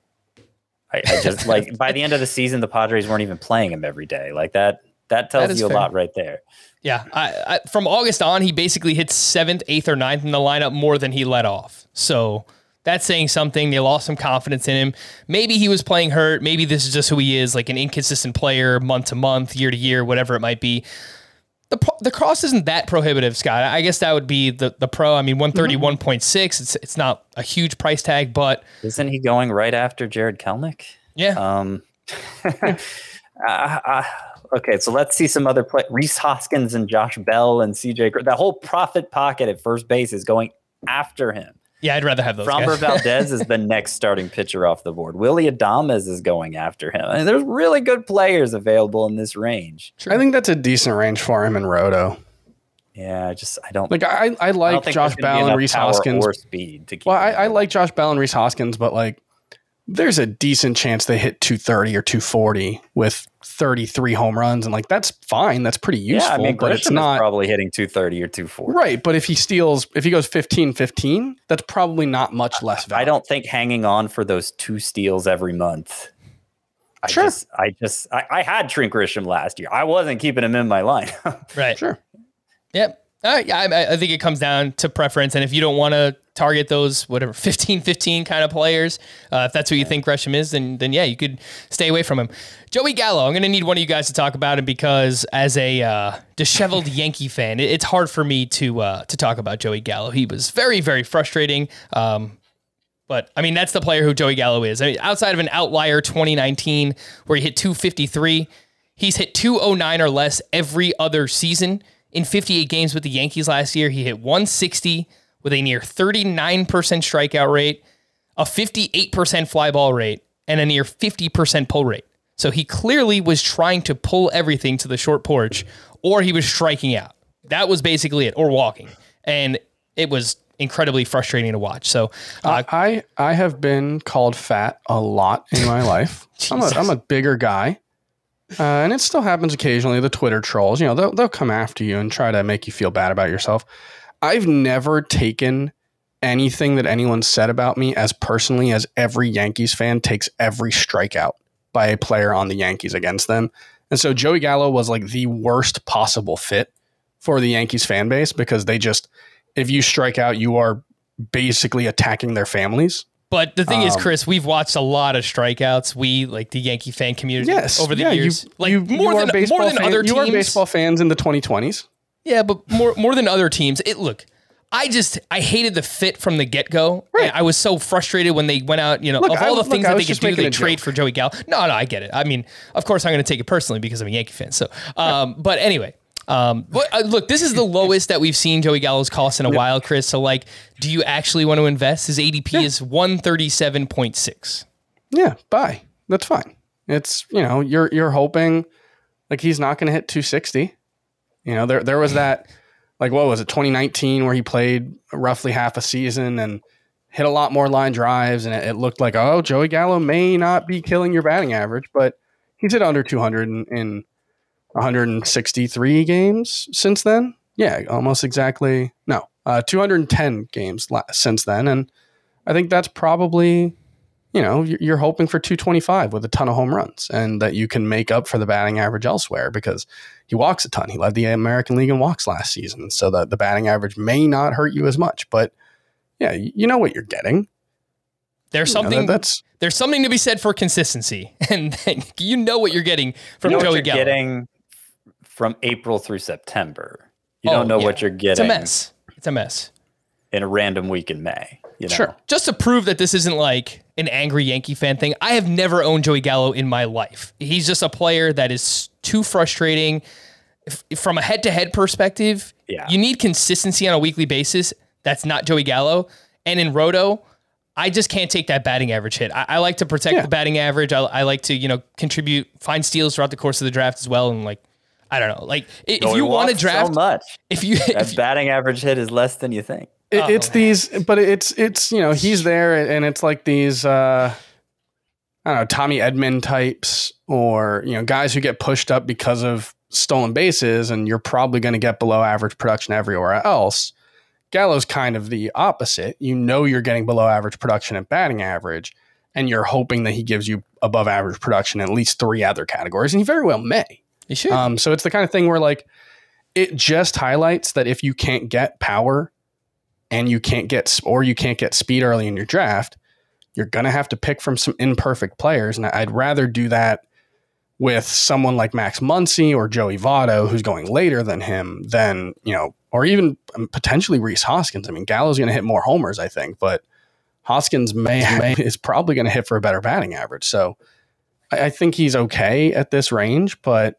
I, I just like by the end of the season the padres weren't even playing him every day like that that tells That is you a fair. lot right there Yeah, I, I, from August on, he basically hit seventh, eighth, or ninth in the lineup more than he let off. So that's saying something. They lost some confidence in him. Maybe he was playing hurt. Maybe this is just who he is, like an inconsistent player, month to month, year to year, whatever it might be. The, pro- the cost isn't that prohibitive, Scott. I guess that would be the, the pro. I mean, 131.6. It's it's not a huge price tag, but isn't he going right after Jarred Kelenic yeah. Um, uh, uh, okay, so let's see some other play. Rhys Hoskins and Josh Bell and CJ. Gr- The whole profit pocket at first base is going after him. Yeah, I'd rather have those Framber. Valdez is the next starting pitcher off the board. Willie Adames is going after him. I mean, there's really good players available in this range. I think that's a decent range for him in Roto. Yeah, I just I don't Like I, I I like think Josh there's Bell and Rhys Hoskins. or speed to keep. Well, I, I like Josh Bell and Rhys Hoskins, but like there's a decent chance they hit 230 or 240 with 33 home runs, and like that's fine. That's pretty useful, Yeah, I mean, but Grisham it's not probably hitting 230 or 240. right. But if he steals, if he goes 15 15, that's probably not much less value. I don't think hanging on for those two steals every month. I Sure. just, I just, I, I had Trent Grisham last year. I wasn't keeping him in my line. Right. Sure. Yep. Uh, yeah, I, I think it comes down to preference, and if you don't want to target those whatever 15 15 kind of players uh, if that's who you think Grisham is then then yeah you could stay away from him. Joey Gallo I'm going to need one of you guys to talk about him because as a uh, disheveled Yankee fan it, it's hard for me to uh, to talk about Joey Gallo. He was very very frustrating um, but I mean that's the player who Joey Gallo is. I mean, outside of an outlier 2019 where he hit 253 he's hit 209 or less every other season in 58 games with the Yankees last year he hit 160 with a near 39% strikeout rate, a 58% fly ball rate, and a near 50% pull rate. So he clearly was trying to pull everything to the short porch, or he was striking out. That was basically it, or walking. And it was incredibly frustrating to watch. So uh, I I have been called fat a lot in my life. I'm a, I'm a bigger guy. Uh, and it still happens occasionally. The Twitter trolls, you know, they'll, they'll come after you and try to make you feel bad about yourself. I've never taken anything that anyone said about me as personally as every Yankees fan takes every strikeout by a player on the Yankees against them. And so Joey Gallo was like the worst possible fit for the Yankees fan base because they just, if you strike out, you are basically attacking their families. But the thing is, Um, Chris, we've watched a lot of strikeouts. We like the Yankee fan community Yes, over the yeah, years, you, like you, more you than baseball more than fan- other You are baseball fans in the 2020s. Yeah, but more more than other teams. It look, I just I hated the fit from the get go. Right. I was so frustrated when they went out. You know, Look, of I- all the things I that they could do, they trade joke. for Joey Gallo. No, no, I get it. I mean, of course, I'm going to take it personally because I'm a Yankee fan. So, um, but anyway. Um, but uh, look, this is the lowest that we've seen Joey Gallo's cost in a while, Chris. So, like, do you actually want to invest? His ADP is one thirty seven point six. Yeah, bye. That's fine. It's you know you're you're hoping like he's not going to hit 260. You know there there was that like what was it 2019 where he played roughly half a season and hit a lot more line drives and it, it looked like oh Joey Gallo may not be killing your batting average, but he's hit under 200 in, in 163 games since then. Yeah, almost exactly. No, uh, 210 games la- since then, and I think that's probably you know, you're you're hoping for 225 with a ton of home runs and that you can make up for the batting average elsewhere because he walks a ton. He led the American League in walks last season. So that the batting average may not hurt you as much. But yeah, you know what you're getting. There's You know, something that- that's there's something to be said for consistency, and you know what you're getting from You know what Joey you're Gallo. getting from April through September. You Oh, don't know yeah. what you're getting It's a mess. It's a mess. in a random week in May. You know? sure. just to prove that this isn't like an angry Yankee fan thing, I have never owned Joey Gallo in my life. He's just a player that is too frustrating. If, if from a head to head perspective, Yeah. you need consistency on a weekly basis. That's not Joey Gallo. And in Roto, I just can't take that batting average hit. I, I like to protect Yeah. the batting average. I, I like to, you know, contribute, find steals throughout the course of the draft as well. And like, I don't know, like if Joey you want to walks draft, so much, if you, that if, batting average hit is less than you think. It, it's Oh. these, but it's, it's, you know, he's there and it's like these, uh, I don't know, Tommy Edman types or, you know, guys who get pushed up because of stolen bases and you're probably going to get below average production everywhere else. Gallo's kind of the opposite. You know you're getting below average production at batting average, and you're hoping that he gives you above average production in at least three other categories, and he very well may. You should. Um, so it's the kind of thing where like it just highlights that if you can't get power and you can't get or you can't get speed early in your draft, you're gonna have to pick from some imperfect players, and I'd rather do that with someone like Max Muncy or Joey Votto, who's going later than him, than you know, or even um, potentially Rhys Hoskins. I mean, Gallo's going to hit more homers, I think, but Hoskins may, may is probably going to hit for a better batting average. So I, I think he's okay at this range, but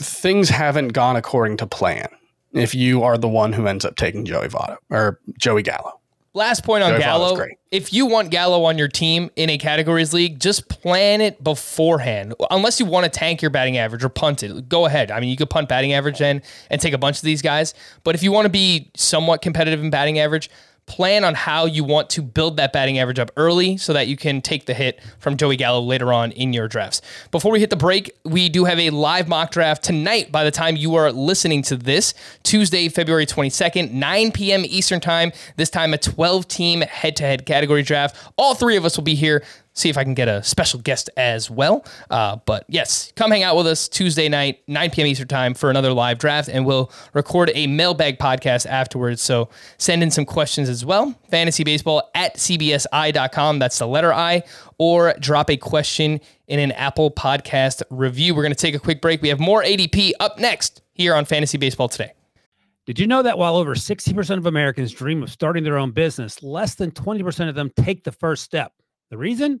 things haven't gone according to plan. If you are the one who ends up taking Joey Votto or Joey Gallo, Last point on Joey Gallo. great. If you want Gallo on your team in a categories league, just plan it beforehand. Unless you want to tank your batting average or punt it, go ahead. I mean, you could punt batting average then and take a bunch of these guys. But if you want to be somewhat competitive in batting average, plan on how you want to build that batting average up early so that you can take the hit from Joey Gallo later on in your drafts. Before we hit the break, we do have a live mock draft tonight by the time you are listening to this, Tuesday, February 22nd, 9 p.m. Eastern Time. This time a 12 team head to head category draft. All three of us will be here. See if I can get a special guest as well. Uh, but yes, come hang out with us Tuesday night, 9 p.m. Eastern time for another live draft, and we'll record a mailbag podcast afterwards. So send in some questions as well. Fantasy baseball at cbsi.com. That's the letter I, or drop a question in an Apple podcast review. We're going to take a quick break. We have more ADP up next here on Fantasy Baseball today. Did you know that while over 60% of Americans dream of starting their own business, less than 20% of them take the first step? The reason?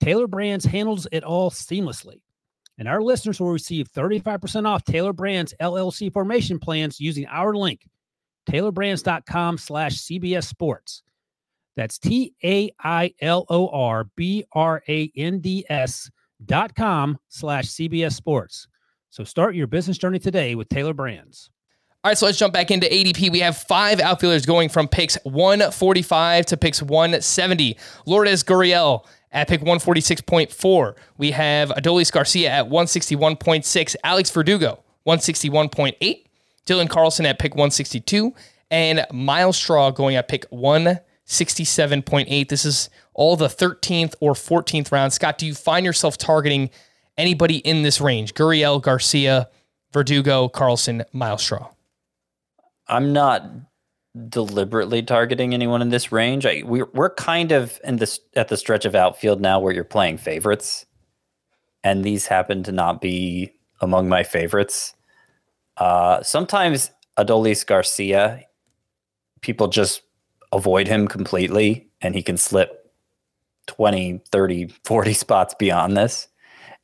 Tailor Brands handles it all seamlessly. And our listeners will receive 35% off Tailor Brands LLC formation plans using our link, tailorbrands.com slash CBS Sports. That's T A I L O R B R A N D S dot com slash CBS Sports. So start your business journey today with Tailor Brands. All right, so let's jump back into ADP. We have five outfielders going from picks 145 to picks 170. Lourdes Gurriel at pick 146.4. We have Adolis Garcia at 161.6. Alex Verdugo, 161.8. Dylan Carlson at pick 162. And Myles Straw going at pick 167.8. This is all the 13th or 14th round. Scott, do you find yourself targeting anybody in this range? Gurriel, Garcia, Verdugo, Carlson, Myles Straw. I'm not deliberately targeting anyone in this range. I, we, we're kind of in this at the stretch of outfield now where you're playing favorites, and these happen to not be among my favorites. Uh, sometimes Adolis Garcia, people just avoid him completely, and he can slip 20, 30, 40 spots beyond this.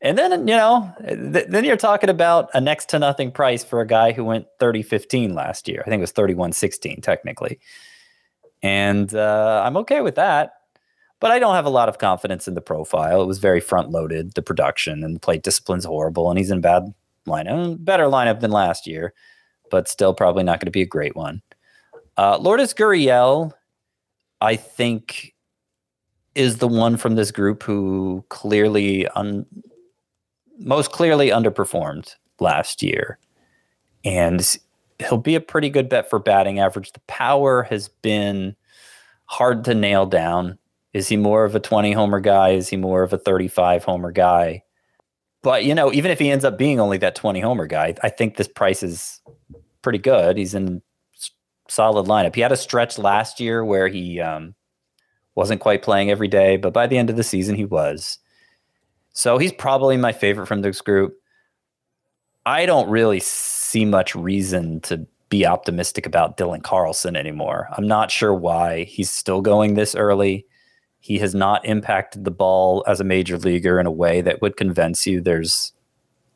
And then, you know, th- then you're talking about a next to nothing price for a guy who went 30 15 last year. I think it was 31 16 technically. And uh, I'm okay with that. But I don't have a lot of confidence in the profile. It was very front loaded, the production and the plate discipline's horrible. And he's in bad lineup, better lineup than last year, but still probably not going to be a great one. Uh, Lourdes Gurriel, I think, is the one from this group who clearly un- most clearly underperformed last year. And he'll be a pretty good bet for batting average. The power has been hard to nail down. Is he more of a 20 homer guy? Is he more of a 35 homer guy? But, you know, even if he ends up being only that 20 homer guy, I think this price is pretty good. He's in solid lineup. He had a stretch last year where he um, wasn't quite playing every day, but by the end of the season, he was. So he's probably my favorite from this group. I don't really see much reason to be optimistic about Dylan Carlson anymore. I'm not sure why he's still going this early. He has not impacted the ball as a major leaguer in a way that would convince you there's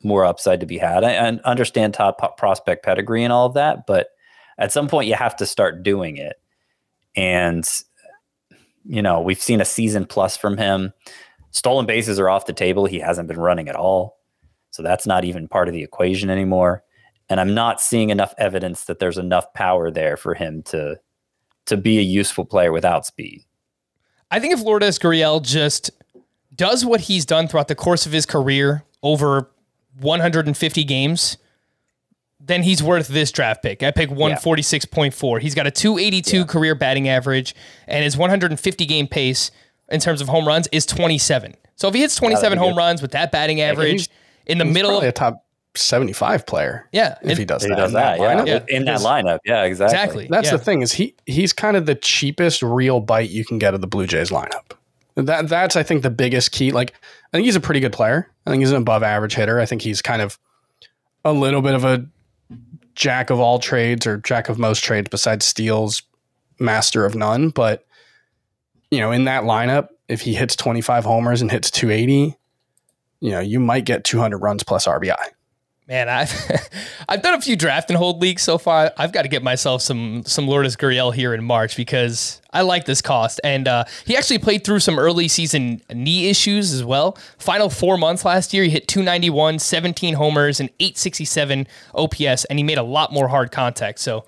more upside to be had. I, I understand top prospect pedigree and all of that, but at some point you have to start doing it. And you know, we've seen a season plus from him. Stolen bases are off the table. He hasn't been running at all. So that's not even part of the equation anymore. And I'm not seeing enough evidence that there's enough power there for him to to be a useful player without speed. I think if Lourdes Gurriel just does what he's done throughout the course of his career over 150 games, then he's worth this draft pick. I pick 146.4. He's got a 282 yeah. career batting average, and his 150 game pace in terms of home runs is 27. So if he hits 27 home runs with that batting average yeah, in the middle of a top 75 player. Yeah. If he does he that. Does in that, that yeah. In that lineup. Yeah, exactly. Exactly. That's yeah. the thing is he he's kind of the cheapest real bite you can get of the Blue Jays lineup. That that's I think the biggest key. Like I think he's a pretty good player. I think he's an above average hitter. I think he's kind of a little bit of a jack of all trades or jack of most trades besides steals, master of none. But you know, in that lineup, if he hits 25 homers and hits 280, you know, you might get 200 runs plus RBI. Man, I've I've done a few draft and hold leagues so far. I've got to get myself some some Lourdes Gurriel here in March because I like this cost. And uh, he actually played through some early season knee issues as well. Final four months last year, he hit 291, 17 homers, and 867 OPS, and he made a lot more hard contact. So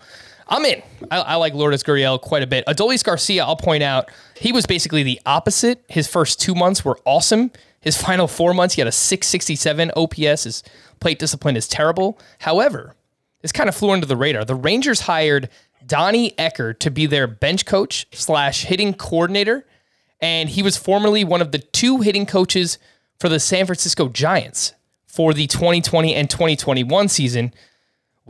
I'm in. I, I like Lourdes Gurriel quite a bit. Adolis Garcia, I'll point out, he was basically the opposite. His first two months were awesome. His final four months, he had a 667 OPS. His plate discipline is terrible. However, this kind of flew under the radar. The Rangers hired Donnie Ecker to be their bench coach slash hitting coordinator, and he was formerly one of the two hitting coaches for the San Francisco Giants for the 2020 and 2021 season.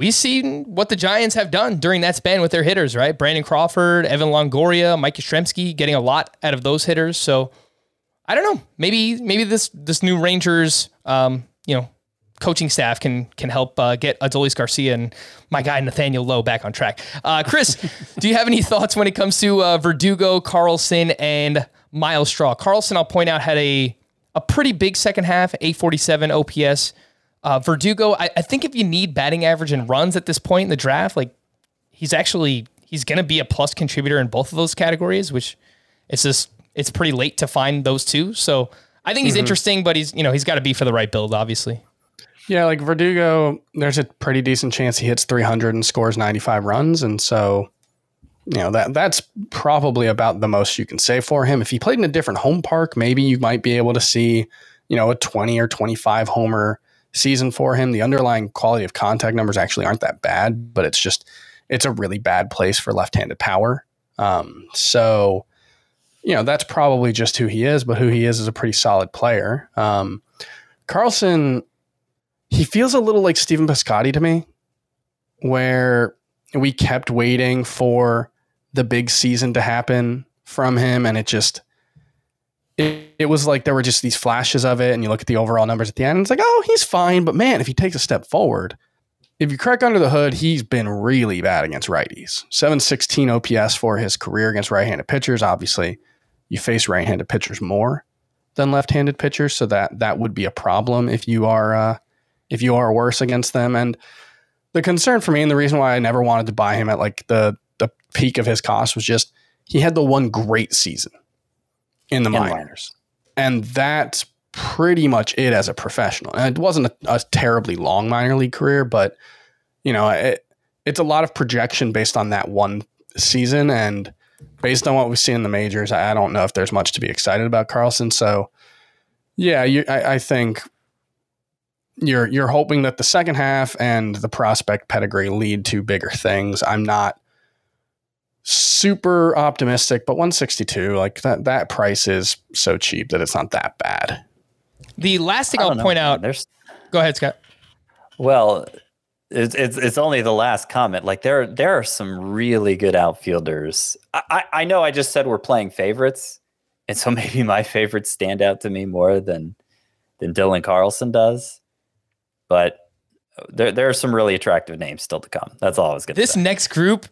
We've seen what the Giants have done during that span with their hitters, right? Brandon Crawford, Evan Longoria, Mike Yastrzemski, getting a lot out of those hitters. So I don't know. Maybe maybe this this new Rangers, um, you know, coaching staff can can help uh, get Adolis Garcia and my guy Nathaniel Lowe back on track. Uh, Chris, do you have any thoughts when it comes to uh, Verdugo, Carlson, and Myles Straw? Carlson, I'll point out, had a a pretty big second half, 847 OPS. Uh, Verdugo, I, I think if you need batting average and runs at this point in the draft, like he's actually he's going to be a plus contributor in both of those categories, which it's just it's pretty late to find those two. So I think he's Mm-hmm. interesting, but he's you know he's got to be for the right build, obviously. Yeah, like Verdugo, there's a pretty decent chance he hits 300 and scores 95 runs, and so you know that that's probably about the most you can say for him. If he played in a different home park, maybe you might be able to see you know a 20 or 25 homer season for him. The underlying quality of contact numbers actually aren't that bad, but it's just it's a really bad place for left-handed power. Um, so you know that's probably just who he is, but who he is is a pretty solid player. Um, Carlson he feels a little like Stephen Piscotty to me, where we kept waiting for the big season to happen from him, and it just it, it was like there were just these flashes of it, and you look at the overall numbers at the end, and it's like, oh, he's fine, but man, if he takes a step forward, if you crack under the hood, he's been really bad against righties. 716 OPS for his career against right-handed pitchers. Obviously, you face right-handed pitchers more than left-handed pitchers, so that that would be a problem if you are uh, if you are worse against them. And the concern for me, and the reason why I never wanted to buy him at like the the peak of his cost was just he had the one great season in the In minors, minors. and that's pretty much it as a professional. And it wasn't a, a terribly long minor league career, but you know, it, it's a lot of projection based on that one season and based on what we've seen in the majors. I, I don't know if there's much to be excited about Carlson. So, yeah, you, I, I think you're you're hoping that the second half and the prospect pedigree lead to bigger things. I'm not super optimistic, but 162, like that that price is so cheap that it's not that bad. The last thing I I'll don't know. point out. There's Go ahead, Scott. Well, it's, it's it's only the last comment. Like there there are some really good outfielders. I, I I know I just said we're playing favorites, and so maybe my favorites stand out to me more than than Dylan Carlson does. But there there are some really attractive names still to come. That's all I was gonna This say. next group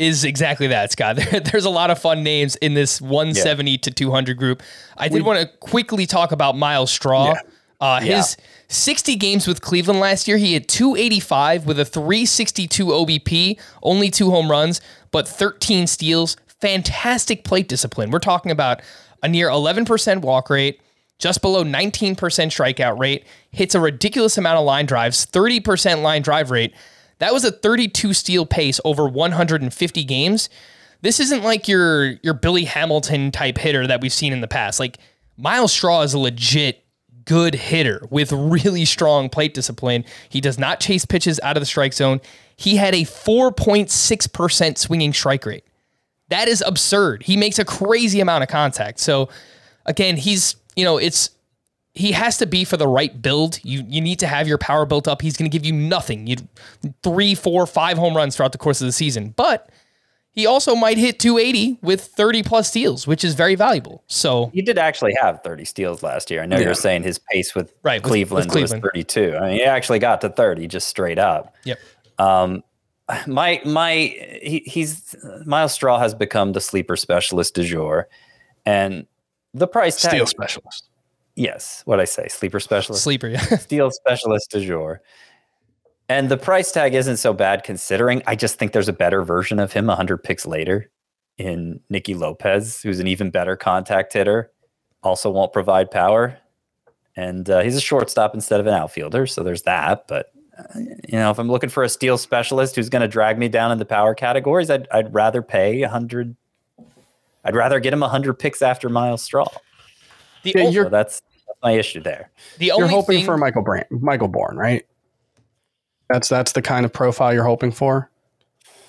is exactly that, Scott. There, there's a lot of fun names in this 170 to 200 group. I did want to quickly talk about Myles Straw. Yeah. Uh, his 60 games with Cleveland last year, he had 285 with a 362 OBP, only two home runs, but 13 steals. Fantastic plate discipline. We're talking about a near 11% walk rate, just below 19% strikeout rate, hits a ridiculous amount of line drives, 30% line drive rate. That was a 32 steal pace over 150 games. This isn't like your your Billy Hamilton type hitter that we've seen in the past. Like Myles Straw is a legit good hitter with really strong plate discipline. He does not chase pitches out of the strike zone. He had a 4.6% swinging strike rate. That is absurd. He makes a crazy amount of contact. So again, he's, you know, it's he has to be for the right build. You you need to have your power built up. He's going to give you nothing. You three, four, five home runs throughout the course of the season, but he also might hit 280 with 30 plus steals, which is very valuable. So He did actually have 30 steals last year. I know Yeah. you're saying his pace with Right, with- with Cleveland, Cleveland. was 32. I mean, he actually got to 30 just straight up. yep. Um, my my he, he's Myles Straw has become the sleeper specialist du jour, and the price tag. Steel specialist. Yes, what I say, sleeper specialist, Sleeper, yeah. steel specialist du jour. And the price tag isn't so bad considering. I just think there's a better version of him 100 picks later in Nicky Lopez, who's an even better contact hitter, also won't provide power. And uh, he's a shortstop instead of an outfielder. So there's that. But, uh, you know, if I'm looking for a steel specialist who's going to drag me down in the power categories, I'd, I'd rather pay 100. I'd rather get him 100 picks after Myles Straw. The, Yeah, o- you're- So that's, that's my issue there. the You're only hoping thing, for Michael Brand, Michael Bourn, right? That's that's the kind of profile you're hoping for,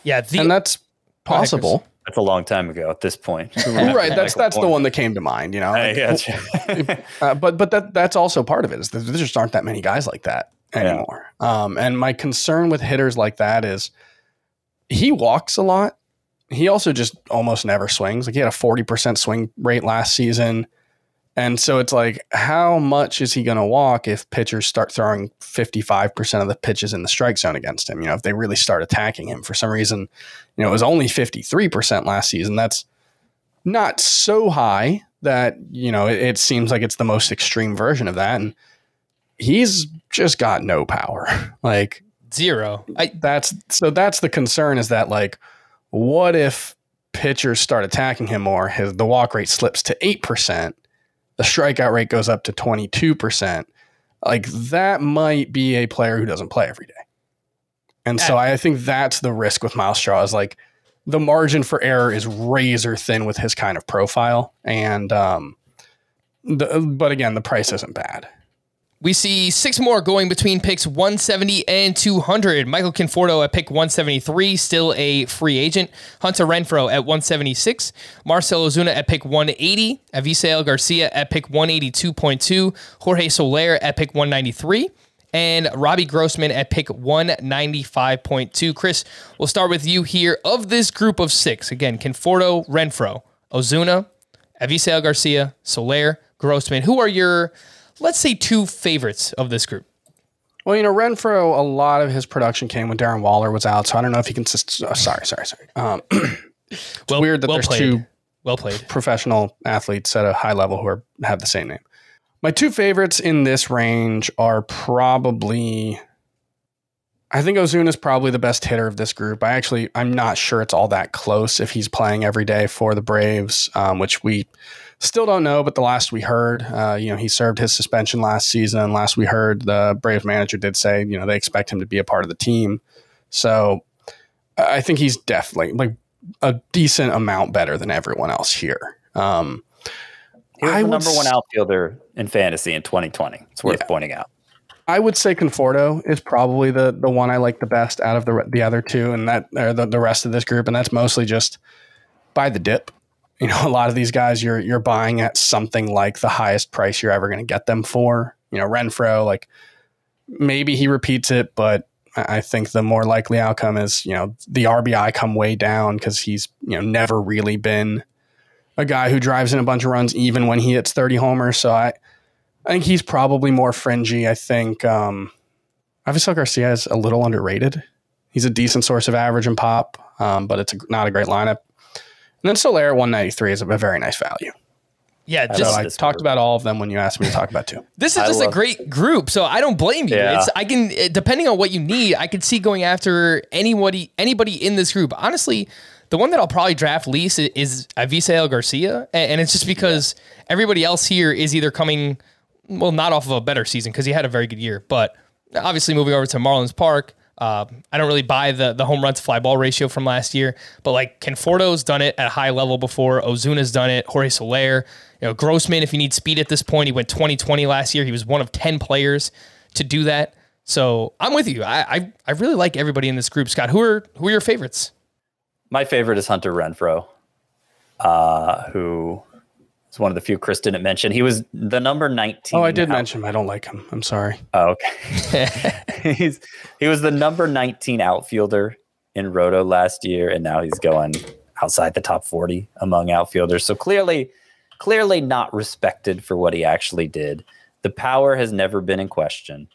yeah, the, and that's Go ahead, Chris. possible. That's a long time ago at this point. right. That's Michael that's the one that came to mind. You know, I Like, gotcha. Uh, but but that that's also part of it is that there just aren't that many guys like that anymore. Um, and my concern with hitters like that is he walks a lot. He also just almost never swings. Like he had a forty percent swing rate last season, and so it's like, how much is he going to walk if pitchers start throwing fifty five percent of the pitches in the strike zone against him? You know, if they really start attacking him for some reason, you know, it was only fifty three percent last season. That's not so high that you know it, it seems like it's the most extreme version of that and he's just got no power like zero. I, that's so that's the concern is that like what if pitchers start attacking him more his the walk rate slips to 8% the strikeout rate goes up to 22% like that might be a player who doesn't play every day. And so I, think that's the risk with Myles Straw is like the margin for error is razor thin with his kind of profile. And um the, but again the price isn't bad We see six more going between picks 170 and 200. Michael Conforto at pick 173, still a free agent. Hunter Renfroe at 176. Marcel Ozuna at pick 180. Avisail Garcia at pick 182.2. Jorge Soler at pick 193. And Robbie Grossman at pick 195.2. Chris, we'll start with you here. Of this group of six, again, Conforto, Renfroe, Ozuna, Avisail Garcia, Soler, Grossman. Who are your, let's say, two favorites of this group? Well, you know, Renfroe, a lot of his production came when Darren Waller was out, so I don't know if he can. Sus- uh, sorry, sorry, sorry. Um, it's Well- weird that well there's played. two Well played. professional athletes at a high level who are have the same name. My two favorites in this range are probably. I think Ozuna is probably the best hitter of this group. I actually, I'm not sure it's all that close if he's playing every day for the Braves, um, which we still don't know. But the last we heard, uh, you know, he served his suspension last season. Last we heard, the Braves manager did say, you know, they expect him to be a part of the team. So I think he's definitely like a decent amount better than everyone else here. Um, He was I the number one outfielder in fantasy in 2020. It's worth Yeah. pointing out. I would say Conforto is probably the the one I like the best out of the the other two, and that or the, the rest of this group, and that's mostly just by the dip. You know, a lot of these guys you're you're buying at something like the highest price you're ever going to get them for. You know, Renfroe, like maybe he repeats it, but I think the more likely outcome is you know the RBI come way down because he's you know never really been a guy who drives in a bunch of runs even when he hits 30 homers. So I I think he's probably more fringy. I think um, Avisail Garcia is a little underrated. He's a decent source of average and pop, um, but it's a, not a great lineup. And then Soler at 193 is a very nice value. Yeah, I So just love I talked group. about all of them when you asked me to talk about two. this is I just a love- great group, so I don't blame you. Yeah. It's I can eh, depending on what you need, I could see going after anybody anybody in this group. Honestly, the one that I'll probably draft least i- is Avisail Garcia, and it's just because everybody else here is either coming well not off of a better season because he had a very good year, but obviously moving over to Marlins Park. Uh, I don't really buy the the home run to fly ball ratio from last year, but like Conforto's done it at a high level before. Ozuna's done it. Jorge Soler, you know, Grossman. If you need speed at this point, he went 2020 last year. He was one of 10 players to do that. So I'm with you. I I, I really like everybody in this group. Scott, who are who are your favorites? My favorite is Hunter Renfroe, uh, who is one of the few Chris didn't mention. He was the number 19. Oh, I did out- mention him. I don't like him. I'm sorry. Oh, okay. he's he was the number 19 outfielder in Roto last year, and now he's going outside the top 40 among outfielders. So clearly, clearly not respected for what he actually did. The power has never been in question.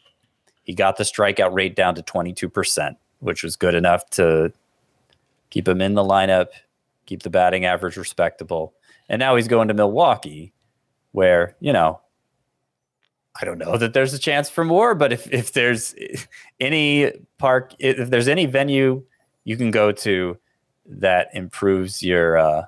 He got the strikeout rate down to 22%, which was good enough to keep him in the lineup, keep the batting average respectable. And now he's going to Milwaukee, where, you know, I don't know that there's a chance for more, but if, if there's any park, if there's any venue you can go to that improves your uh,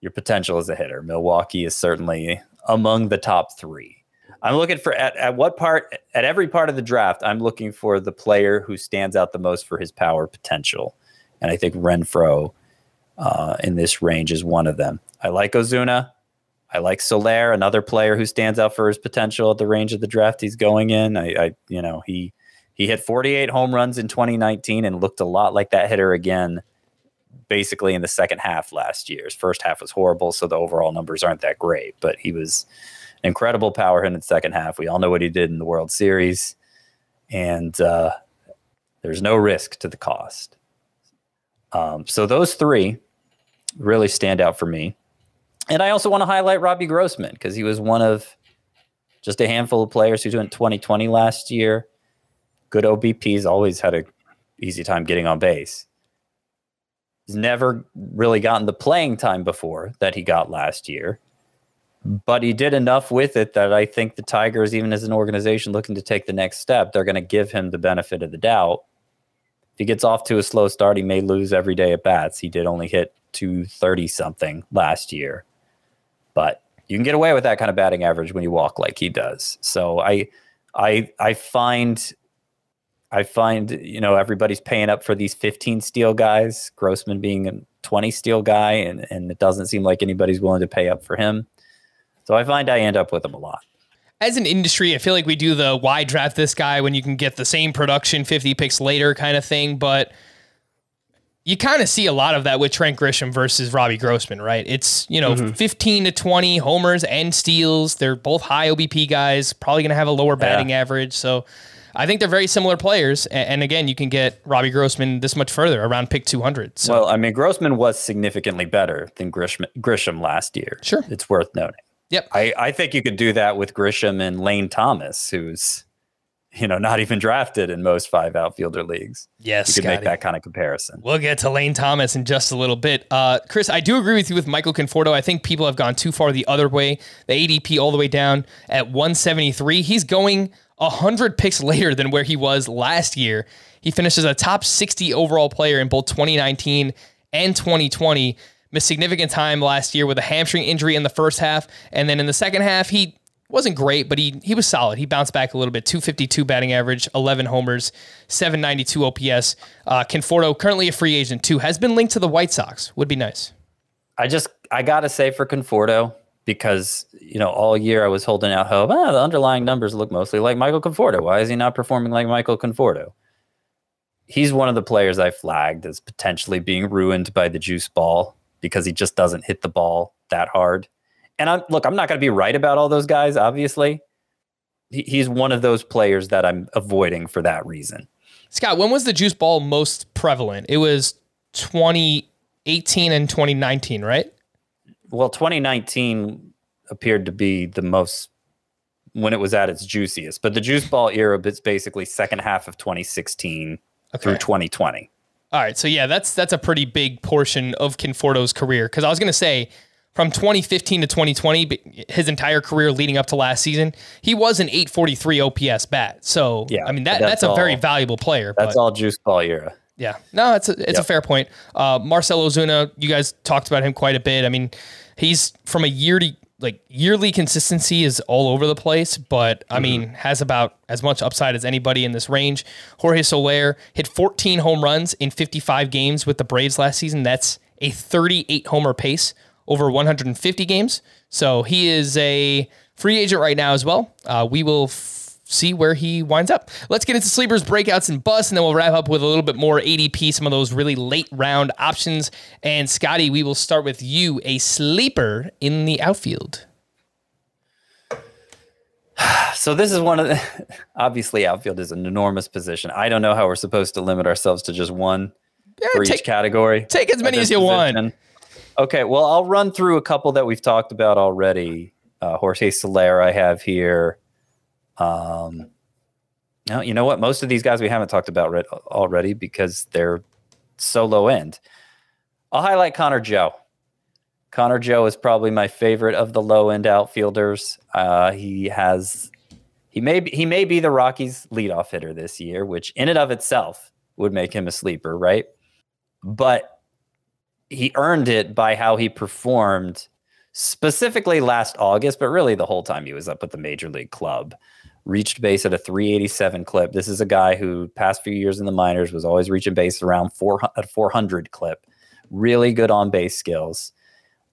your potential as a hitter, Milwaukee is certainly among the top three. I'm looking for at, at what part at every part of the draft. I'm looking for the player who stands out the most for his power potential, and I think Renfroe uh, in this range is one of them. I like Ozuna. I like Soler, another player who stands out for his potential at the range of the draft he's going in. I, I you know, he he hit 48 home runs in 2019 and looked a lot like that hitter again, basically in the second half last year. His first half was horrible, so the overall numbers aren't that great. But he was incredible power hit in the second half. We all know what he did in the World Series, and uh, there's no risk to the cost. Um, so those three really stand out for me. And I also want to highlight Robbie Grossman because he was one of just a handful of players who went 2020 last year. Good OBPs, always had a easy time getting on base. He's never really gotten the playing time before that he got last year. But he did enough with it that I think the Tigers, even as an organization looking to take the next step, they're going to give him the benefit of the doubt. If he gets off to a slow start, he may lose every day at bats. He did only hit 230 something last year but you can get away with that kind of batting average when you walk like he does. So I, I, I find, I find you know everybody's paying up for these 15 steal guys. Grossman being a 20 steal guy, and and it doesn't seem like anybody's willing to pay up for him. So I find I end up with him a lot. As an industry, I feel like we do the why draft this guy when you can get the same production 50 picks later kind of thing, but you kind of see a lot of that with Trent Grisham versus Robbie Grossman, right? It's, you know, mm-hmm. 15 to 20 homers and steals. They're both high OBP guys, probably going to have a lower batting yeah. average. So I think they're very similar players. And, again, you can get Robbie Grossman this much further around pick 200. So. Well, I mean, Grossman was significantly better than Grisham, Grisham last year. Sure. It's worth noting. Yep. I, I think you could do that with Grisham and Lane Thomas, who's you know, not even drafted in most five outfielder leagues. Yes, you could Scotty. make that kind of comparison. We'll get to Lane Thomas in just a little bit. Uh, Chris, I do agree with you with Michael Conforto. I think people have gone too far the other way. The ADP all the way down at 173. He's going 100 picks later than where he was last year. He finishes a top 60 overall player in both 2019 and 2020. Missed significant time last year with a hamstring injury in the first half, and then in the second half, he wasn't great, but he he was solid. He bounced back a little bit. 252 batting average, 11 homers, 792 OPS. Uh, Conforto, currently a free agent too, has been linked to the White Sox. Would be nice. I just I gotta say for Conforto because you know all year I was holding out hope. Ah, the underlying numbers look mostly like Michael Conforto. Why is he not performing like Michael Conforto? He's one of the players I flagged as potentially being ruined by the juice ball because he just doesn't hit the ball that hard and I'm look, I'm not going to be right about all those guys. Obviously, he, he's one of those players that I'm avoiding for that reason. Scott, when was the juice ball most prevalent? It was 2018 and 2019, right? Well, 2019 appeared to be the most when it was at its juiciest, but the juice ball era is basically second half of 2016 okay. through 2020. All right, so yeah, that's that's a pretty big portion of Conforto's career. Because I was going to say from 2015 to 2020, his entire career leading up to last season, he was an 843 OPS bat. So, yeah, I mean, that, that's, that's a all, very valuable player. That's but, all juice ball era. Yeah. No, it's a, it's yep. a fair point. Uh, Marcell Ozuna, you guys talked about him quite a bit. I mean, he's from a year to like yearly consistency is all over the place, but I mm-hmm. mean, has about as much upside as anybody in this range. Jorge Soler hit 14 home runs in 55 games with the Braves last season. That's a 38 homer pace over 150 games. So he is a free agent right now as well. Uh, we will f- see where he winds up. Let's get into sleepers, breakouts, and busts, and then we'll wrap up with a little bit more ADP, some of those really late round options. And Scotty, we will start with you, a sleeper in the outfield. So this is one of the obviously outfield is an enormous position. I don't know how we're supposed to limit ourselves to just one yeah, for take, each category. Take as many as you position. want. Okay, well, I'll run through a couple that we've talked about already. Uh, Jorge Soler, I have here. Um, now, you know what? Most of these guys we haven't talked about re- already because they're so low end. I'll highlight Connor Joe. Connor Joe is probably my favorite of the low end outfielders. Uh, he has He may be, he may be the Rockies' leadoff hitter this year, which in and of itself would make him a sleeper, right? But he earned it by how he performed specifically last August, but really the whole time he was up with the major league club. Reached base at a 387 clip. This is a guy who past few years in the minors was always reaching base around 400, 400 clip. Really good on base skills,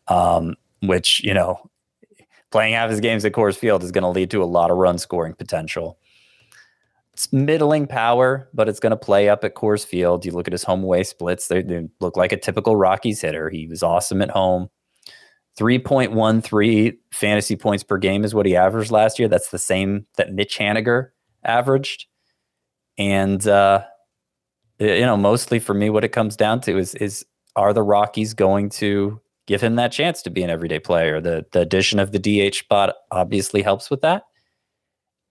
um, which you know, playing half his games at Coors Field is going to lead to a lot of run scoring potential. It's middling power, but it's going to play up at Coors Field. You look at his home away splits; they, they look like a typical Rockies hitter. He was awesome at home 3.13 fantasy points per game is what he averaged last year. That's the same that Mitch Haniger averaged. And, uh, you know, mostly for me, what it comes down to is, is are the Rockies going to give him that chance to be an everyday player? The, the addition of the DH spot obviously helps with that.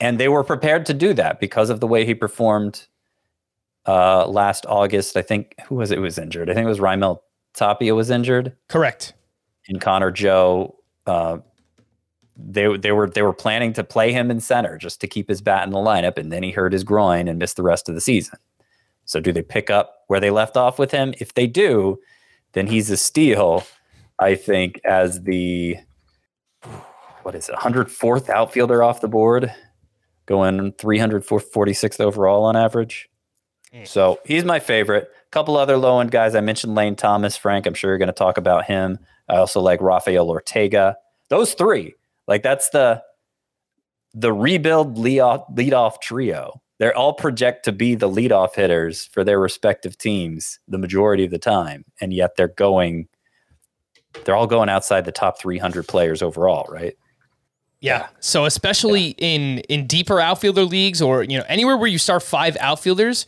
And they were prepared to do that because of the way he performed uh, last August. I think, who was it was injured? I think it was Raimel Tapia was injured. Correct and Connor Joe, uh, they they were they were planning to play him in center just to keep his bat in the lineup, and then he hurt his groin and missed the rest of the season. So, do they pick up where they left off with him? If they do, then he's a steal. I think as the what is it, 104th outfielder off the board, going 346th overall on average. So he's my favorite. A couple other low end guys. I mentioned Lane Thomas, Frank. I'm sure you're going to talk about him. I also like Rafael Ortega. Those three, like that's the the rebuild leadoff, leadoff trio. They're all project to be the leadoff hitters for their respective teams the majority of the time, and yet they're going. They're all going outside the top 300 players overall, right? Yeah. So especially yeah. in in deeper outfielder leagues or you know anywhere where you start five outfielders,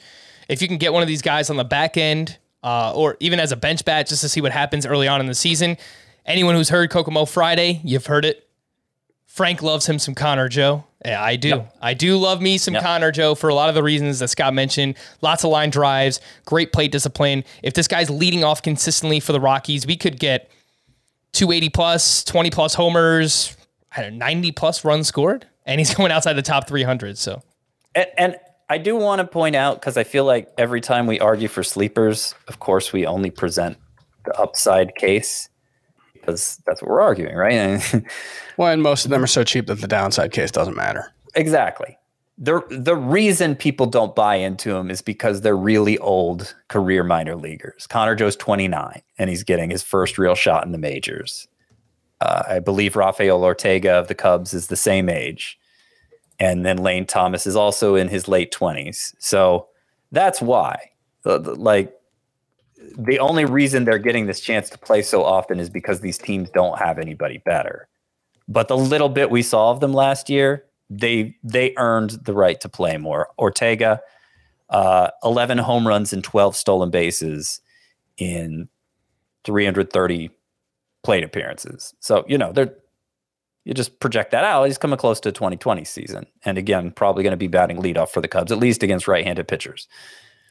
if you can get one of these guys on the back end uh, or even as a bench bat just to see what happens early on in the season. Anyone who's heard Kokomo Friday, you've heard it. Frank loves him some Connor Joe. Yeah, I do. Yep. I do love me some yep. Connor Joe for a lot of the reasons that Scott mentioned. Lots of line drives, great plate discipline. If this guy's leading off consistently for the Rockies, we could get 280 plus, 20 plus homers, I don't know, 90 plus runs scored, and he's going outside the top 300. So, and, and I do want to point out because I feel like every time we argue for sleepers, of course, we only present the upside case because that's what we're arguing, right? well, and most of them are so cheap that the downside case doesn't matter. Exactly. The the reason people don't buy into them is because they're really old career minor leaguers. Connor Joe's 29 and he's getting his first real shot in the majors. Uh, I believe Rafael Ortega of the Cubs is the same age and then Lane Thomas is also in his late 20s. So that's why. Like the only reason they're getting this chance to play so often is because these teams don't have anybody better. But the little bit we saw of them last year, they they earned the right to play more. Ortega, uh, 11 home runs and 12 stolen bases in 330 plate appearances. So, you know, they're you just project that out. He's coming close to 2020 season. And again, probably going to be batting leadoff for the Cubs, at least against right handed pitchers.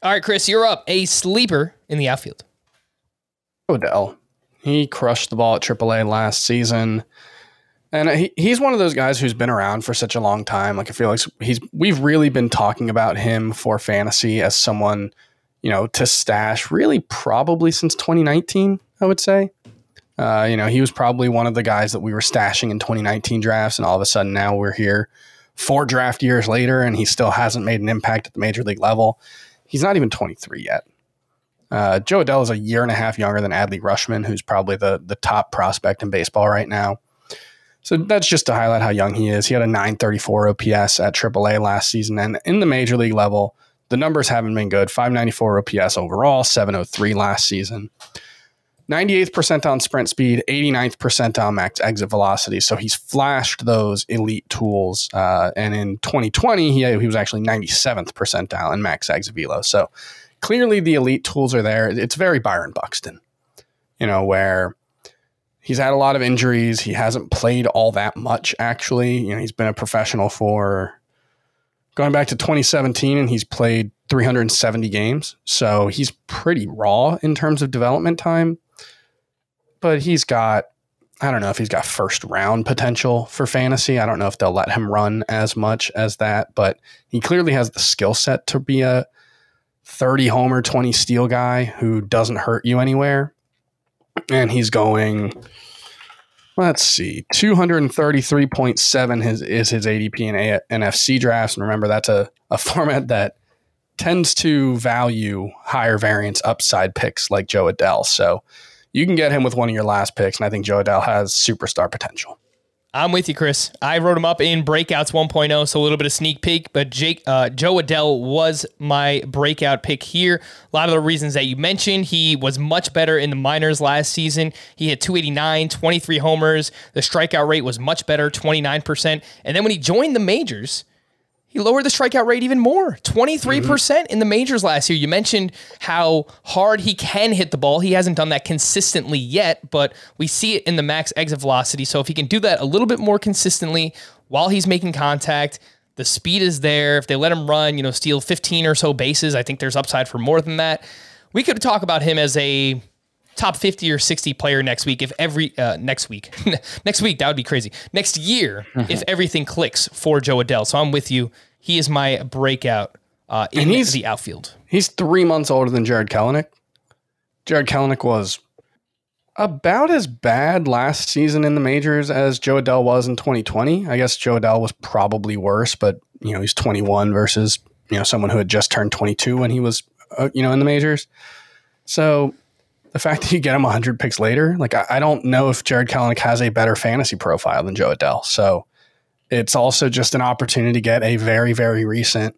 All right, Chris, you're up. A sleeper in the outfield. Adell. He crushed the ball at AAA last season. And he, he's one of those guys who's been around for such a long time. Like I feel like he's we've really been talking about him for fantasy as someone, you know, to stash really probably since 2019, I would say. Uh, you know, he was probably one of the guys that we were stashing in 2019 drafts, and all of a sudden now we're here four draft years later, and he still hasn't made an impact at the major league level. He's not even 23 yet. Uh, Jo Adell is a year and a half younger than Adley Rutschman, who's probably the the top prospect in baseball right now. So that's just to highlight how young he is. He had a 934 OPS at AAA last season, and in the major league level, the numbers haven't been good. 594 OPS overall, 703 last season. 98th percentile on sprint speed, 89th percentile max exit velocity. So he's flashed those elite tools. Uh, and in 2020, he, he was actually 97th percentile in max exit velo. So clearly the elite tools are there. It's very Byron Buxton, you know, where he's had a lot of injuries. He hasn't played all that much, actually. You know, he's been a professional for going back to 2017 and he's played 370 games. So he's pretty raw in terms of development time but he's got I don't know if he's got first round potential for fantasy. I don't know if they'll let him run as much as that, but he clearly has the skill set to be a 30 homer, 20 steal guy who doesn't hurt you anywhere. And he's going, let's see, 233.7 his, is his ADP in A- NFBC drafts. And remember, that's a, a format that tends to value higher variance upside picks like Jo Adell. So you can get him with one of your last picks. And I think Jo Adell has superstar potential. I'm with you, Chris. I wrote him up in Breakouts 1.0, so a little bit of sneak peek. But Jake, uh, Jo Adell was my breakout pick here. A lot of the reasons that you mentioned, he was much better in the minors last season. He had 289, 23 homers. The strikeout rate was much better, 29%. And then when he joined the majors, he lowered the strikeout rate even more 23% mm-hmm. percent in the majors last year. You mentioned how hard he can hit the ball. He hasn't done that consistently yet, but we see it in the max exit velocity. So if he can do that a little bit more consistently while he's making contact, the speed is there. If they let him run, you know, steal 15 or so bases, I think there's upside for more than that. We could talk about him as a top 50 or 60 player next week if every uh, next week next week that would be crazy next year if everything clicks for Jo Adell so i'm with you he is my breakout uh, in And he's- the outfield He's three months older than Jarred Kelenic. Jarred Kelenic was about as bad last season in the majors as Jo Adell was in 2020. I guess Jo Adell was probably worse, but you know he's 21 versus you know someone who had just turned 22 when he was uh, you know in the majors. So the fact that you get him 100 picks later, like I, I don't know if Jarred Kelenic has a better fantasy profile than Jo Adell. So it's also just an opportunity to get a very very recent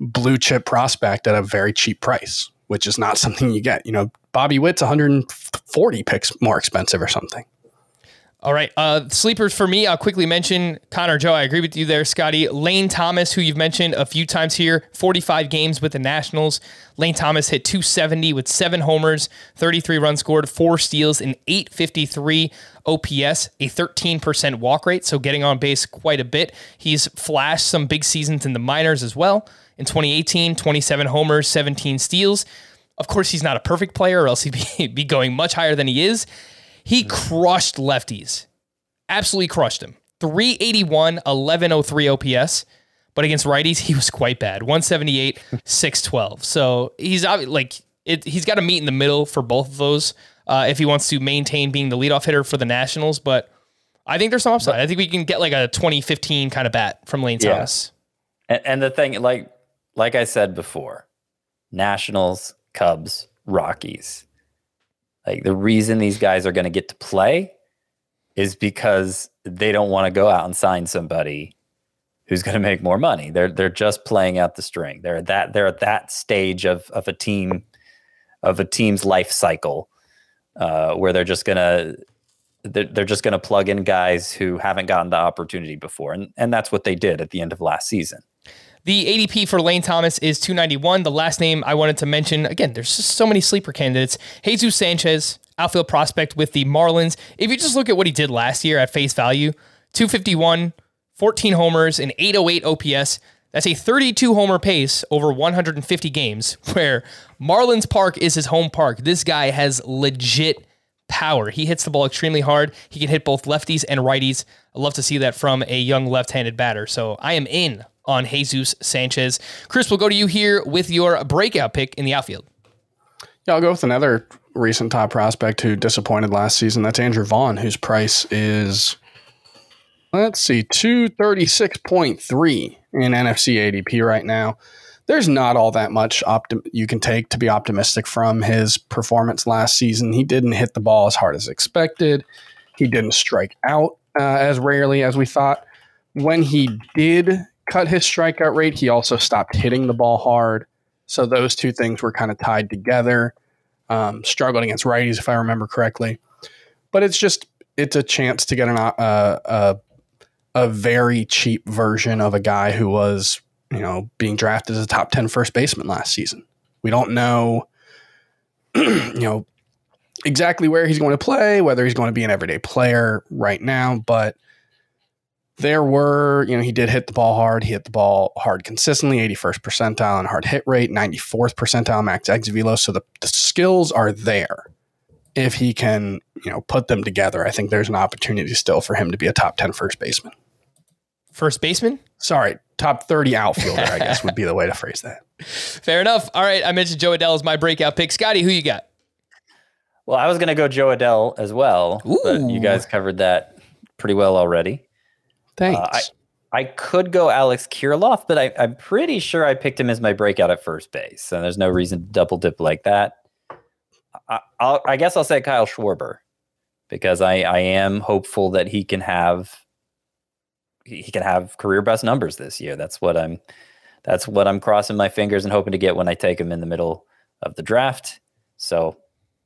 blue chip prospect at a very cheap price, which is not something you get. You know, Bobby Witt's 140 picks more expensive or something. All right. Uh, sleepers for me, I'll quickly mention Connor Joe. I agree with you there, Scotty. Lane Thomas, who you've mentioned a few times here, 45 games with the Nationals. Lane Thomas hit 270 with seven homers, 33 runs scored, four steals, and 853 OPS, a 13% walk rate. So getting on base quite a bit. He's flashed some big seasons in the minors as well. In 2018, 27 homers, 17 steals. Of course, he's not a perfect player, or else he'd be, be going much higher than he is. He crushed lefties. Absolutely crushed them. 381, 1103 OPS. But against righties, he was quite bad. 178, 612. So he's like, it, he's got to meet in the middle for both of those uh, if he wants to maintain being the leadoff hitter for the Nationals. But I think there's some upside. I think we can get like a 2015 kind of bat from Lane Yeah. Thomas. And, and the thing, like like I said before, Nationals, Cubs, Rockies. Like the reason these guys are going to get to play is because they don't want to go out and sign somebody who's going to make more money. They're they're just playing out the string. They're at that they're at that stage of of a team of a team's life cycle uh, where they're just gonna they're, they're just gonna plug in guys who haven't gotten the opportunity before, and and that's what they did at the end of last season. The ADP for Lane Thomas is 291. The last name I wanted to mention, again, there's just so many sleeper candidates. Jesus Sanchez, outfield prospect with the Marlins. If you just look at what he did last year at face value, 251, 14 homers, and 808 OPS. That's a 32 homer pace over 150 games, where Marlins Park is his home park. This guy has legit power. He hits the ball extremely hard. He can hit both lefties and righties. I love to see that from a young left-handed batter. So I am in on Jesus Sanchez. Chris, we'll go to you here with your breakout pick in the outfield. Yeah, I'll go with another recent top prospect who disappointed last season. That's Andrew Vaughn, whose price is, let's see, 236.3 in NFBC ADP right now. There's not all that much optim- you can take to be optimistic from his performance last season. He didn't hit the ball as hard as expected. He didn't strike out uh, as rarely as we thought. When he did cut his strikeout rate, he also stopped hitting the ball hard. So those two things were kind of tied together. Um, struggled against righties, if I remember correctly. But it's just it's a chance to get an, uh, a a very cheap version of a guy who was you know being drafted as a top 10 first baseman last season. We don't know you know exactly where he's going to play, whether he's going to be an everyday player right now, but there were, you know, he did hit the ball hard. He hit the ball hard consistently, 81st percentile and hard hit rate, 94th percentile max exit velo. So the, the skills are there. if he can, you know, put them together, I think there's an opportunity still for him to be a top 10 first baseman. First baseman? Sorry, top 30 outfielder, I guess would be the way to phrase that. Fair enough. All right. I mentioned Jo Adell as my breakout pick. Scotty, who you got? Well, I was going to go Jo Adell as well, but you guys covered that pretty well already. Thanks. Uh, I, I could go Alex Kirilloff, but I, I'm pretty sure I picked him as my breakout at first base. So there's no reason to double dip like that. I, I'll, I guess I'll say Kyle Schwarber because I, I am hopeful that he can have he can have career best numbers this year. That's what I'm that's what I'm crossing my fingers and hoping to get when I take him in the middle of the draft. So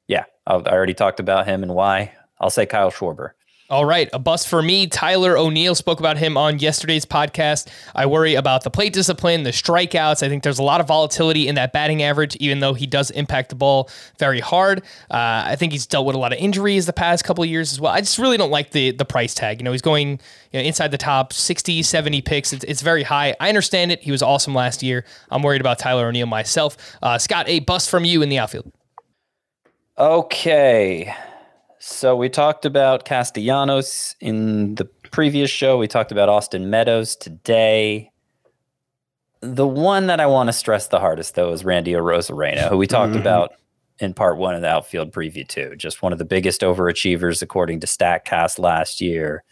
yeah, I, I already talked about him and why. I'll say Kyle Schwarber. All right, a bust for me. Tyler O'Neill spoke about him on yesterday's podcast. I worry about the plate discipline, the strikeouts. I think there's a lot of volatility in that batting average, even though he does impact the ball very hard. Uh, I think he's dealt with a lot of injuries the past couple of years as well. I just really don't like the the price tag. You know, he's going you know, inside the top 60, 70 picks. It's, it's very high. I understand it. He was awesome last year. I'm worried about Tyler O'Neill myself. Uh, Scott, a bust from you in the outfield. Okay. So we talked about Castellanos in the previous show. We talked about Austin Meadows today. The one that I want to stress the hardest, though, is Randy Arozarena, who we talked about in part one of the outfield preview, too. Just one of the biggest overachievers, according to StatCast last year.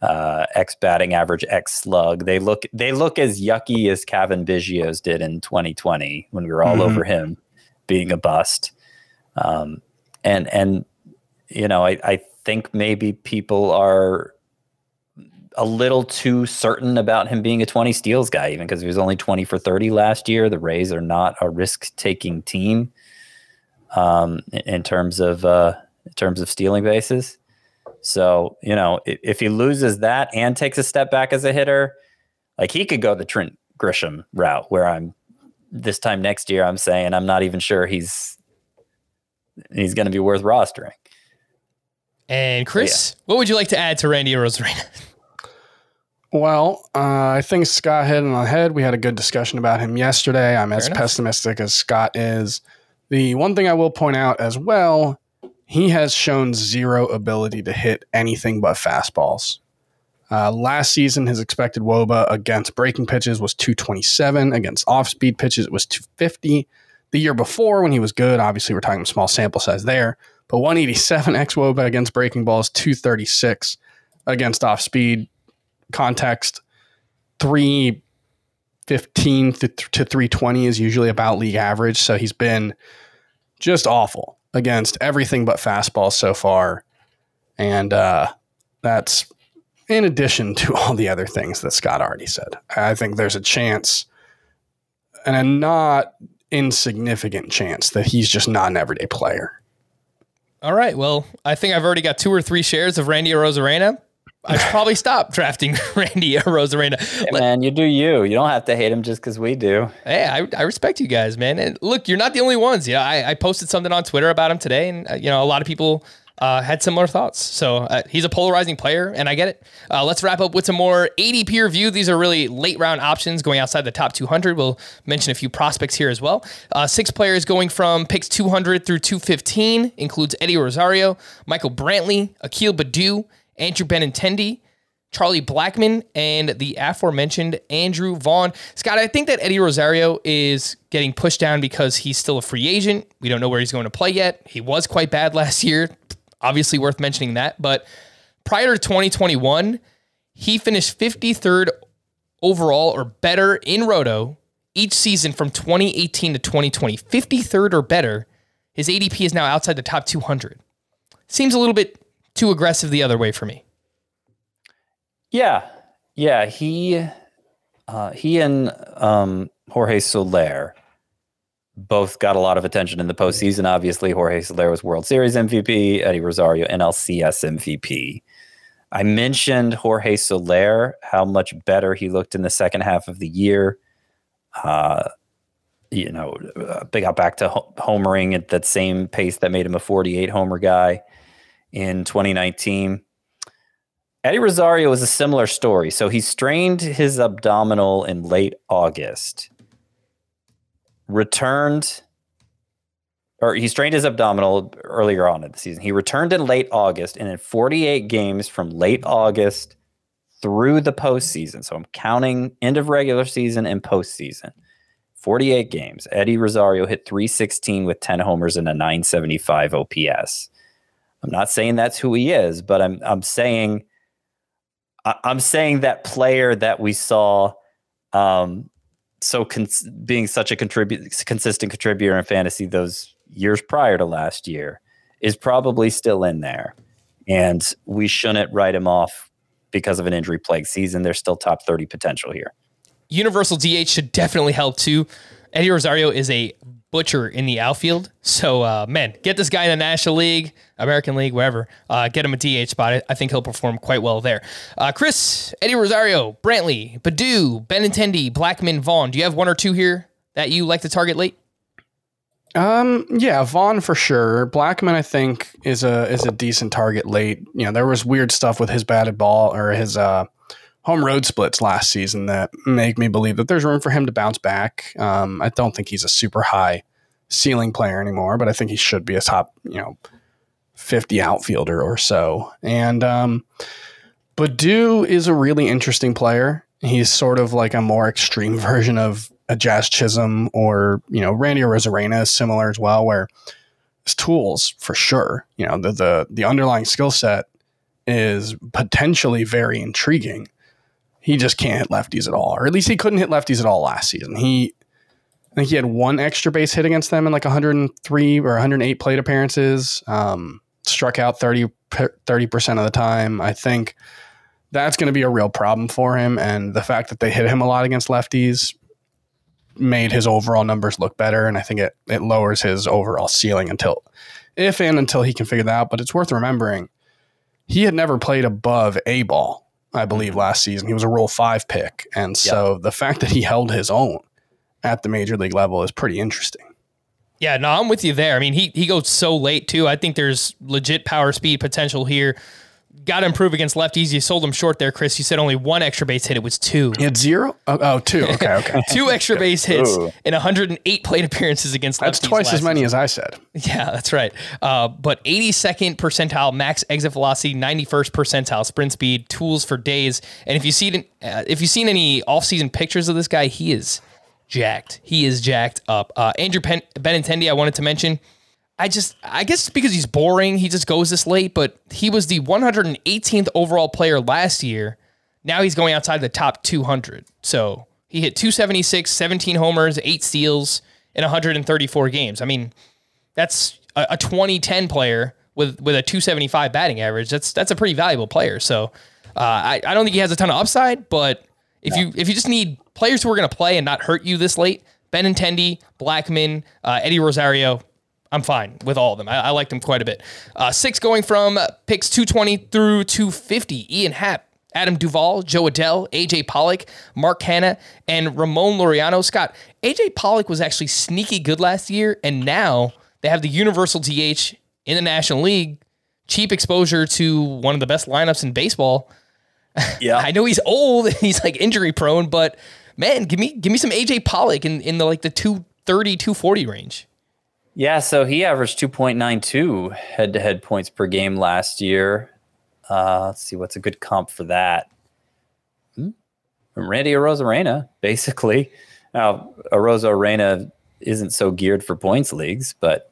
Uh, X batting average, X slug. They look they look as yucky as Cavan Biggio's did in 2020 when we were all Mhm. over him being a bust. Um, and and you know, I, I think maybe people are a little too certain about him being a 20 steals guy, even because he was only 20 for 30 last year. The Rays are not a risk taking team um, in, terms of uh, in terms of stealing bases. So you know, if, if he loses that and takes a step back as a hitter, like he could go the Trent Grisham route, where I'm this time next year, I'm saying I'm not even sure he's he's going to be worth rostering. And Chris, what would you like to add to Randy Arozarena? Well, uh, I think Scott hit it on the head. We had a good discussion about him yesterday. I'm as enough. pessimistic as Scott is. The one thing I will point out as well, he has shown zero ability to hit anything but fastballs. Uh, last season, his expected wOBA against breaking pitches was 227. Against off speed pitches, it was 250. The year before, when he was good, obviously we're talking small sample size there, but 187 xwOBA against breaking balls, 236 against off speed context, 315 to, to 320 is usually about league average. So he's been just awful against everything but fastball so far. And uh, that's in addition to all the other things that Scott already said. I think there's a chance, and a not insignificant chance, that he's just not an everyday player. All right. Well, I think I've already got two or three shares of Randy Arozarena. I should probably stop drafting Randy Arozarena. Hey, Let- man, you do you. You don't have to hate him just because we do. Hey, I, I respect you guys, man. And look, you're not the only ones. Yeah, I, I posted something on Twitter about him today, and uh, you know a lot of people uh, had similar thoughts. So uh, he's a polarizing player, and I get it. Uh, let's wrap up with some more ADP review. These are really late round options going outside the top 200. We'll mention a few prospects here as well. Uh, six players going from picks 200 through 215 includes Eddie Rosario, Michael Brantley, Akil Baddoo, Andrew Benintendi. Charlie Blackmon and the aforementioned Andrew Vaughn. Scott, I think that Eddie Rosario is getting pushed down because he's still a free agent. We don't know where he's going to play yet. He was quite bad last year. Obviously, worth mentioning that. But prior to 2021, he finished 53rd overall or better in Roto each season from 2018 to 2020. 53rd or better. His ADP is now outside the top 200. Seems a little bit too aggressive the other way for me. Yeah, yeah. He, uh, he and um, Jorge Soler both got a lot of attention in the postseason. Obviously, Jorge Soler was World Series MVP. Eddie Rosario NLCS MVP. I mentioned Jorge Soler, how much better he looked in the second half of the year. Uh, you know, uh, they got back to homering at that same pace that made him a 48 homer guy in 2019. Eddie Rosario is a similar story. So he strained his abdominal in late August, returned or he strained his abdominal earlier on in the season. He returned in late August, and in 48 games from late August through the postseason. So I'm counting end of regular season and postseason. 48 games. Eddie Rosario hit 316 with 10 homers and a 975 OPS. I'm not saying that's who he is, but I'm I'm saying I'm saying that player that we saw um, so being such a consistent contributor in fantasy those years prior to last year is probably still in there, and we shouldn't write him off because of an injury plagued season. There's still top 30 potential here. Universal DH should definitely help too. Eddie Rosario is a butcher in the outfield. So, uh, man, get this guy in the National League, American League, wherever. Uh, get him a DH spot. I think he'll perform quite well there. Uh, Chris, Eddie Rosario, Brantley, Baddoo, Benintendi, Blackmon, Vaughn. Do you have one or two here that you like to target late? Um, yeah, Vaughn for sure. Blackmon, I think, is a is a decent target late. You know, there was weird stuff with his batted ball or his uh, home road splits last season that make me believe that there's room for him to bounce back. Um, I don't think he's a super high ceiling player anymore, but I think he should be a top, you know, 50 outfielder or so. And um, Baddoo is a really interesting player. He's sort of like a more extreme version of a Jazz Chisholm or, you know, Randy Arozarena is similar as well, where his tools for sure, you know, the the the underlying skill set is potentially very intriguing. He just can't hit lefties at all, or at least he couldn't hit lefties at all last season. He I think he had one extra base hit against them in like 103 or 108 plate appearances. Um, struck out 30 percent of the time. I think that's going to be a real problem for him, and the fact that they hit him a lot against lefties made his overall numbers look better, and I think it it lowers his overall ceiling until if and until he can figure that out. But it's worth remembering he had never played above a ball, I believe, last season. He was a Rule Five pick, and so yep. the fact that he held his own at the major league level is pretty interesting. Yeah, no, I'm with you there. I mean, he he goes so late too. I think there's legit power speed potential here got to improve against lefties. You sold him short there, Chris. You said only one extra base hit. It was two. He had zero? Oh, oh two. Okay, okay. two extra base hits Ooh. in 108 plate appearances against That's twice as many season. as I said. Yeah, that's right. Uh, but 82nd percentile max exit velocity, 91st percentile sprint speed, tools for days. And if you see uh, if you've seen any offseason pictures of this guy, he is jacked. He is jacked up. Uh, Andrew Pen- Benintendi, I wanted to mention I just, I guess because he's boring, he just goes this late, but he was the 118th overall player last year. Now he's going outside the top 200. So he hit 276, 17 homers, eight steals in 134 games. I mean, that's a, a 2010 player with, with a 275 batting average. That's, that's a pretty valuable player. So uh, I, I don't think he has a ton of upside, but if you, if you just need players who are going to play and not hurt you this late, Benintendi, Blackmon, uh, Eddie Rosario, I'm fine with all of them. I, I like them quite a bit. Uh, six going from picks 220 through 250. Ian Happ, Adam Duvall, Jo Adell, AJ Pollock, Mark Canha, and Ramon Laureano. Scott, AJ Pollock was actually sneaky good last year, and now they have the universal DH in the National League. Cheap exposure to one of the best lineups in baseball. Yeah. I know he's old and he's like injury prone, but man, give me give me some AJ Pollock in, in the like the 230, 240 range. Yeah, so he averaged 2.92 head to head points per game last year. Uh, let's see, what's a good comp for that? Hmm? Randy Arozarena, basically. Now, Arozarena isn't so geared for points leagues, but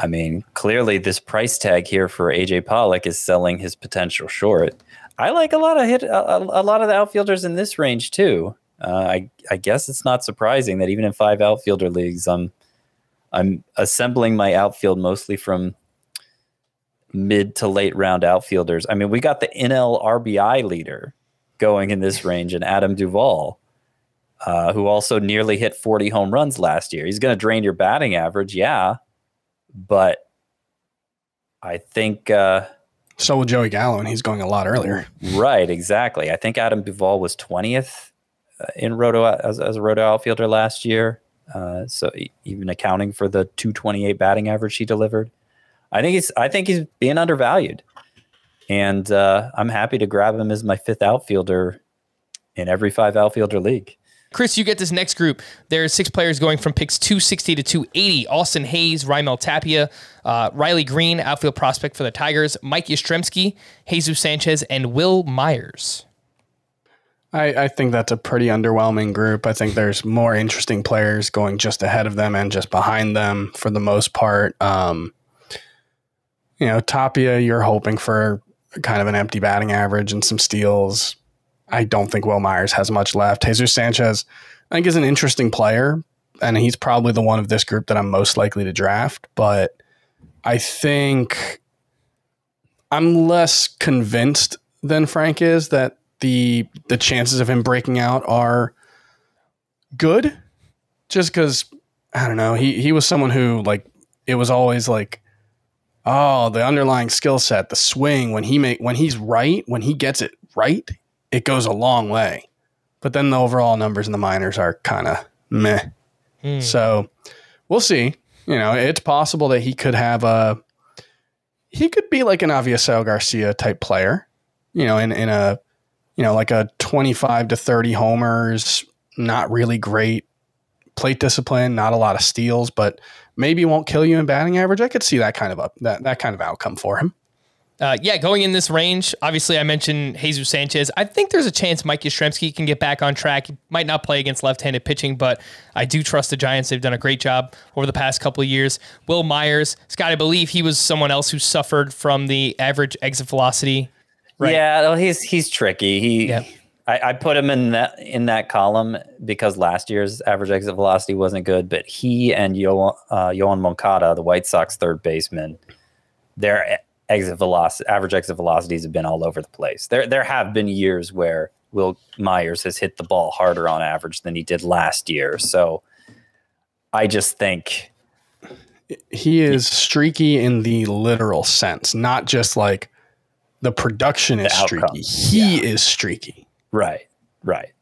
I mean, clearly this price tag here for AJ Pollock is selling his potential short. I like a lot of hit a, a lot of the outfielders in this range too. Uh, I I guess it's not surprising that even in five outfielder leagues, I'm I'm assembling my outfield mostly from mid to late round outfielders. I mean, we got the NL RBI leader going in this range, and Adam Duvall, uh, who also nearly hit 40 home runs last year. He's going to drain your batting average, yeah, but I think. Uh, so will Joey Gallo, and he's going a lot earlier. Right, exactly. I think Adam Duvall was 20th uh, in roto as, as a roto outfielder last year. Uh, so even accounting for the 228 batting average he delivered, I think he's I think he's being undervalued, and uh, I'm happy to grab him as my fifth outfielder in every five outfielder league. Chris, you get this next group. There's six players going from picks 260 to 280. Austin Hays, Raimel Tapia, uh, Riley Greene, outfield prospect for the Tigers, Mike Yastrzemski, Jesus Sanchez, and Wil Myers. I, I think that's a pretty underwhelming group. I think there's more interesting players going just ahead of them and just behind them for the most part. Um, you know, Tapia, you're hoping for kind of an empty batting average and some steals. I don't think Wil Myers has much left. Jesus Sanchez, I think, is an interesting player, and he's probably the one of this group that I'm most likely to draft. But I think I'm less convinced than Frank is that the the chances of him breaking out are good. Just because I don't know, he he was someone who like it was always like oh the underlying skill set the swing when he make when he's right when he gets it right it goes a long way. But then the overall numbers in the minors are kind of meh hmm. so we'll see. You know it's possible that he could have a he could be like an Avisail Garcia type player you know in in a you know like a 25 to 30 homers not really great plate discipline not a lot of steals but maybe won't kill you in batting average. I could see that kind of up that that kind of outcome for him. Uh, yeah, going in this range, obviously I mentioned Jesus Sanchez. I think there's a chance Mike Yastrzemski can get back on track. He might not play against left-handed pitching, but I do trust the Giants. They've done a great job over the past couple of years. Wil Myers, Scott, I believe he was someone else who suffered from the average exit velocity. Right. Yeah, well, he's he's tricky. He Yeah. I, I put him in that in that column because last year's average exit velocity wasn't good, but he and Yo, uh, Yoan Moncada, the White Sox third baseman, their exit velocity, average exit velocities have been all over the place. There there have been years where Wil Myers has hit the ball harder on average than he did last year. So I just think He is streaky in the literal sense, not just like the production is The streaky. outcome. He is streaky. Right. Right.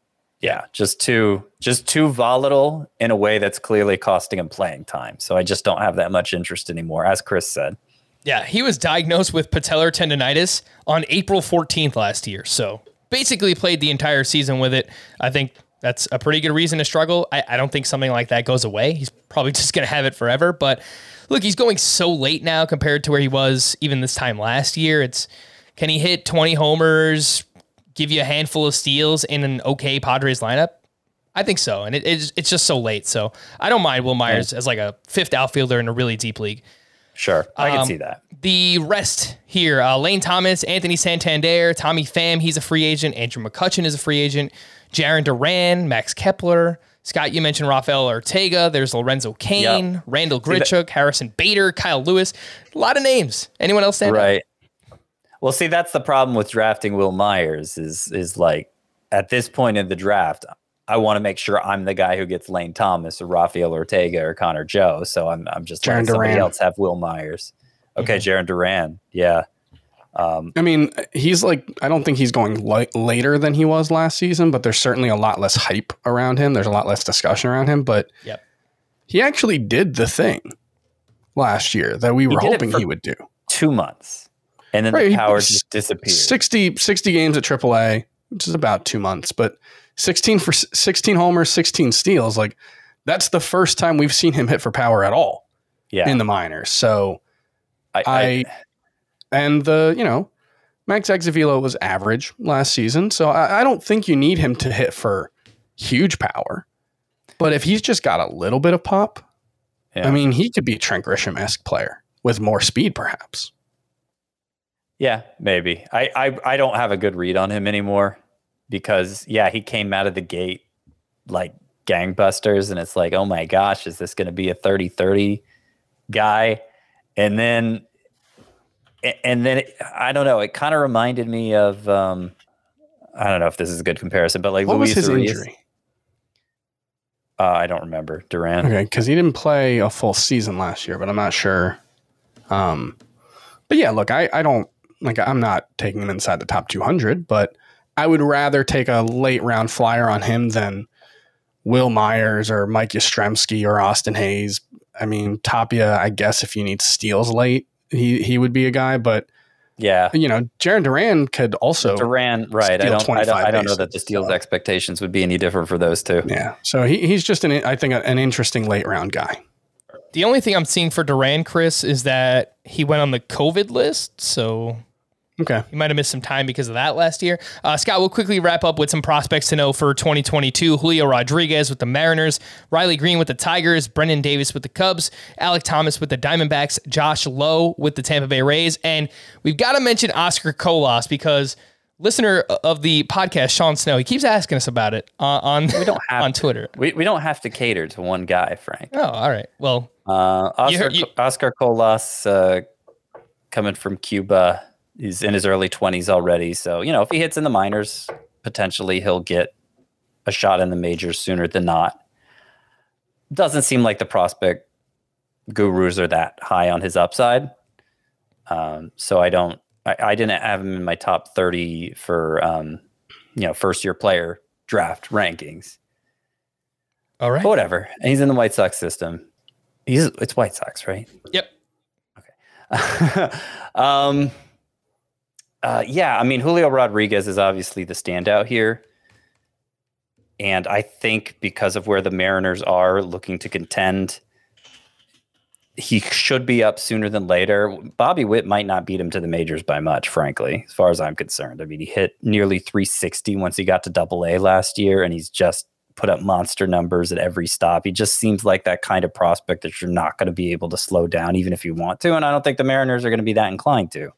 Yeah. Just too just too volatile in a way that's clearly costing him playing time. So I just don't have that much interest anymore, as Chris said. Yeah, he was diagnosed with patellar tendonitis on April 14th last year. So basically played the entire season with it. I think that's a pretty good reason to struggle. I, I don't think something like that goes away. He's probably just going to have it forever. But look, he's going so late now compared to where he was even this time last year. It's can he hit 20 homers, give you a handful of steals in an okay Padres lineup? I think so. And it, it's, it's just so late. So I don't mind Wil Myers as like a fifth outfielder in a really deep league. Sure. I can Um, see that. The rest here uh, Lane Thomas, Anthony Santander, Tommy Pham, he's a free agent. Andrew McCutchen is a free agent. Jarren Duran, Max Kepler. Scott, you mentioned Rafael Ortega. There's Lorenzo Cain, Yep. Randall Grichuk, Harrison Bader, Kyle Lewis. A lot of names. Anyone else stand? Right. Well, see, that's the problem with drafting Wil Myers is is like at this point in the draft, I want to make sure I'm the guy who gets Lane Thomas or Rafael Ortega or Connor Joe. So I'm I'm just letting Jarren somebody Duran. else have Wil Myers. Okay, Jarren Duran. Yeah. Um, I mean, he's like I don't think he's going li- later than he was last season, but there's certainly a lot less hype around him. There's a lot less discussion around him, but Yep. he actually did the thing last year that we were hoping for- he would do. two months. And then Right, the power just disappeared. 60, 60 games at AAA, which is about two months, but 16 for 16 homers, 16 steals. Like that's the first time we've seen him hit for power at all yeah. in the minors. So, I, I, I, and the, you know, Max exit velo was average last season. So I, I don't think you need him to hit for huge power. But if he's just got a little bit of pop, yeah. I mean, he could be a Trent Grisham esque player with more speed, perhaps. Yeah, maybe. I, I I don't have a good read on him anymore because yeah, he came out of the gate like gangbusters and it's like, "Oh my gosh, is this going to be a 30-30 guy?" And then and then it, I don't know, it kind of reminded me of um I don't know if this is a good comparison, but like What was Luis his Urias. injury? Uh, I don't remember. Duran. Okay, because he didn't play a full season last year, but I'm not sure. Um, but yeah, look, I, I don't like. I'm not taking him inside the top 200, but I would rather take a late round flyer on him than Wil Myers or Mike Yastrzemski or Austin Hays. I mean, Tapia, I guess if you need steals late, he he would be a guy, but Yeah. You know, Jarren Duran could also Duran, right? I don't, I don't, I don't know that the bases, Steel's so. expectations would be any different for those two. Yeah. So he, he's just an I think an interesting late round guy. The only thing I'm seeing for Duran, Chris, is that he went on the COVID list, so Okay. he might have missed some time because of that last year. Uh, Scott, we'll quickly wrap up with some prospects to know for 2022. Julio Rodriguez with the Mariners, Riley Greene with the Tigers, Brennen Davis with the Cubs, Alek Thomas with the Diamondbacks, Josh Lowe with the Tampa Bay Rays, and we've got to mention Oscar Colas because listener of the podcast, Sean Snow, he keeps asking us about it uh, on We don't have on to. Twitter. We, we don't have to cater to one guy, Frank. Oh, all right. Well, Uh, Oscar, heard- you- Oscar Colas, uh, coming from Cuba, he's in his early 20s already. So, you know, if he hits in the minors, potentially he'll get a shot in the majors sooner than not. Doesn't seem like the prospect gurus are that high on his upside. Um, so I don't, I, I didn't have him in my top 30 for, um, you know, first year player draft rankings. all right. But whatever. And he's in the White Sox system. He's it's White Sox, right? Yep. Okay. um, uh, yeah, I mean Julio Rodriguez is obviously the standout here, and I think because of where the Mariners are looking to contend, he should be up sooner than later. Bobby Witt might not beat him to the majors by much, frankly, as far as I'm concerned. I mean, he hit nearly 360 once he got to Double A last year, and he's just put up monster numbers at every stop. He just seems like that kind of prospect that you're not going to be able to slow down, even if you want to. And I don't think the Mariners are going to be that inclined to.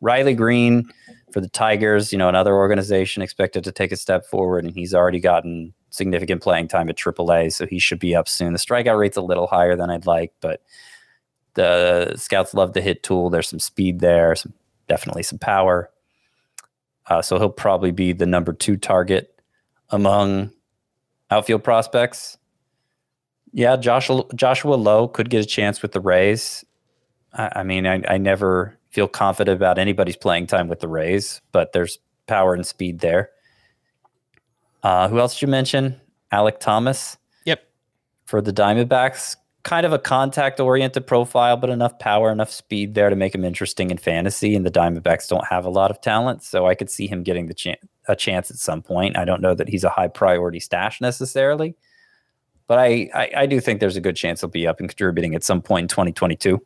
Riley Greene for the Tigers, you know, another organization expected to take a step forward, and he's already gotten significant playing time at AAA, so he should be up soon. The strikeout rate's a little higher than I'd like, but the scouts love the hit tool. There's some speed there, some definitely some power. Uh, so he'll probably be the number two target among outfield prospects. Yeah, Joshua Joshua Lowe could get a chance with the Rays. I, I mean, I, I never feel confident about anybody's playing time with the Rays, but there's power and speed there. Uh, who else did you mention? Alek Thomas Yep. for the Diamondbacks. Kind of a contact oriented profile, but enough power, enough speed there to make him interesting in fantasy. And the Diamondbacks don't have a lot of talent, so I could see him getting the chan a chance at some point. I don't know that he's a high priority stash necessarily, but I, I, I do think there's a good chance he'll be up and contributing at some point in 2022.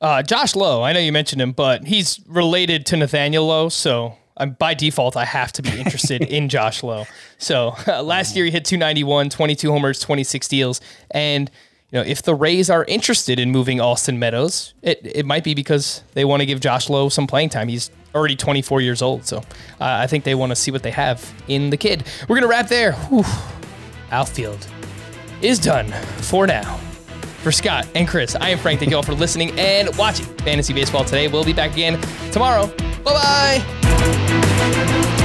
Uh, Josh Lowe, I know you mentioned him, but he's related to Nathaniel Lowe, so I'm, by default I have to be interested in Josh Lowe. So uh, last year he hit 291, 22 homers, 26 steals, and you know if the Rays are interested in moving Austin Meadows, it it might be because they want to give Josh Lowe some playing time. He's already 24 years old, so uh, I think they want to see what they have in the kid. We're gonna wrap there. Whew. Outfield is done for now. For Scott and Chris, I am Frank. Thank you all for listening and watching Fantasy Baseball today. We'll be back again tomorrow. Bye bye.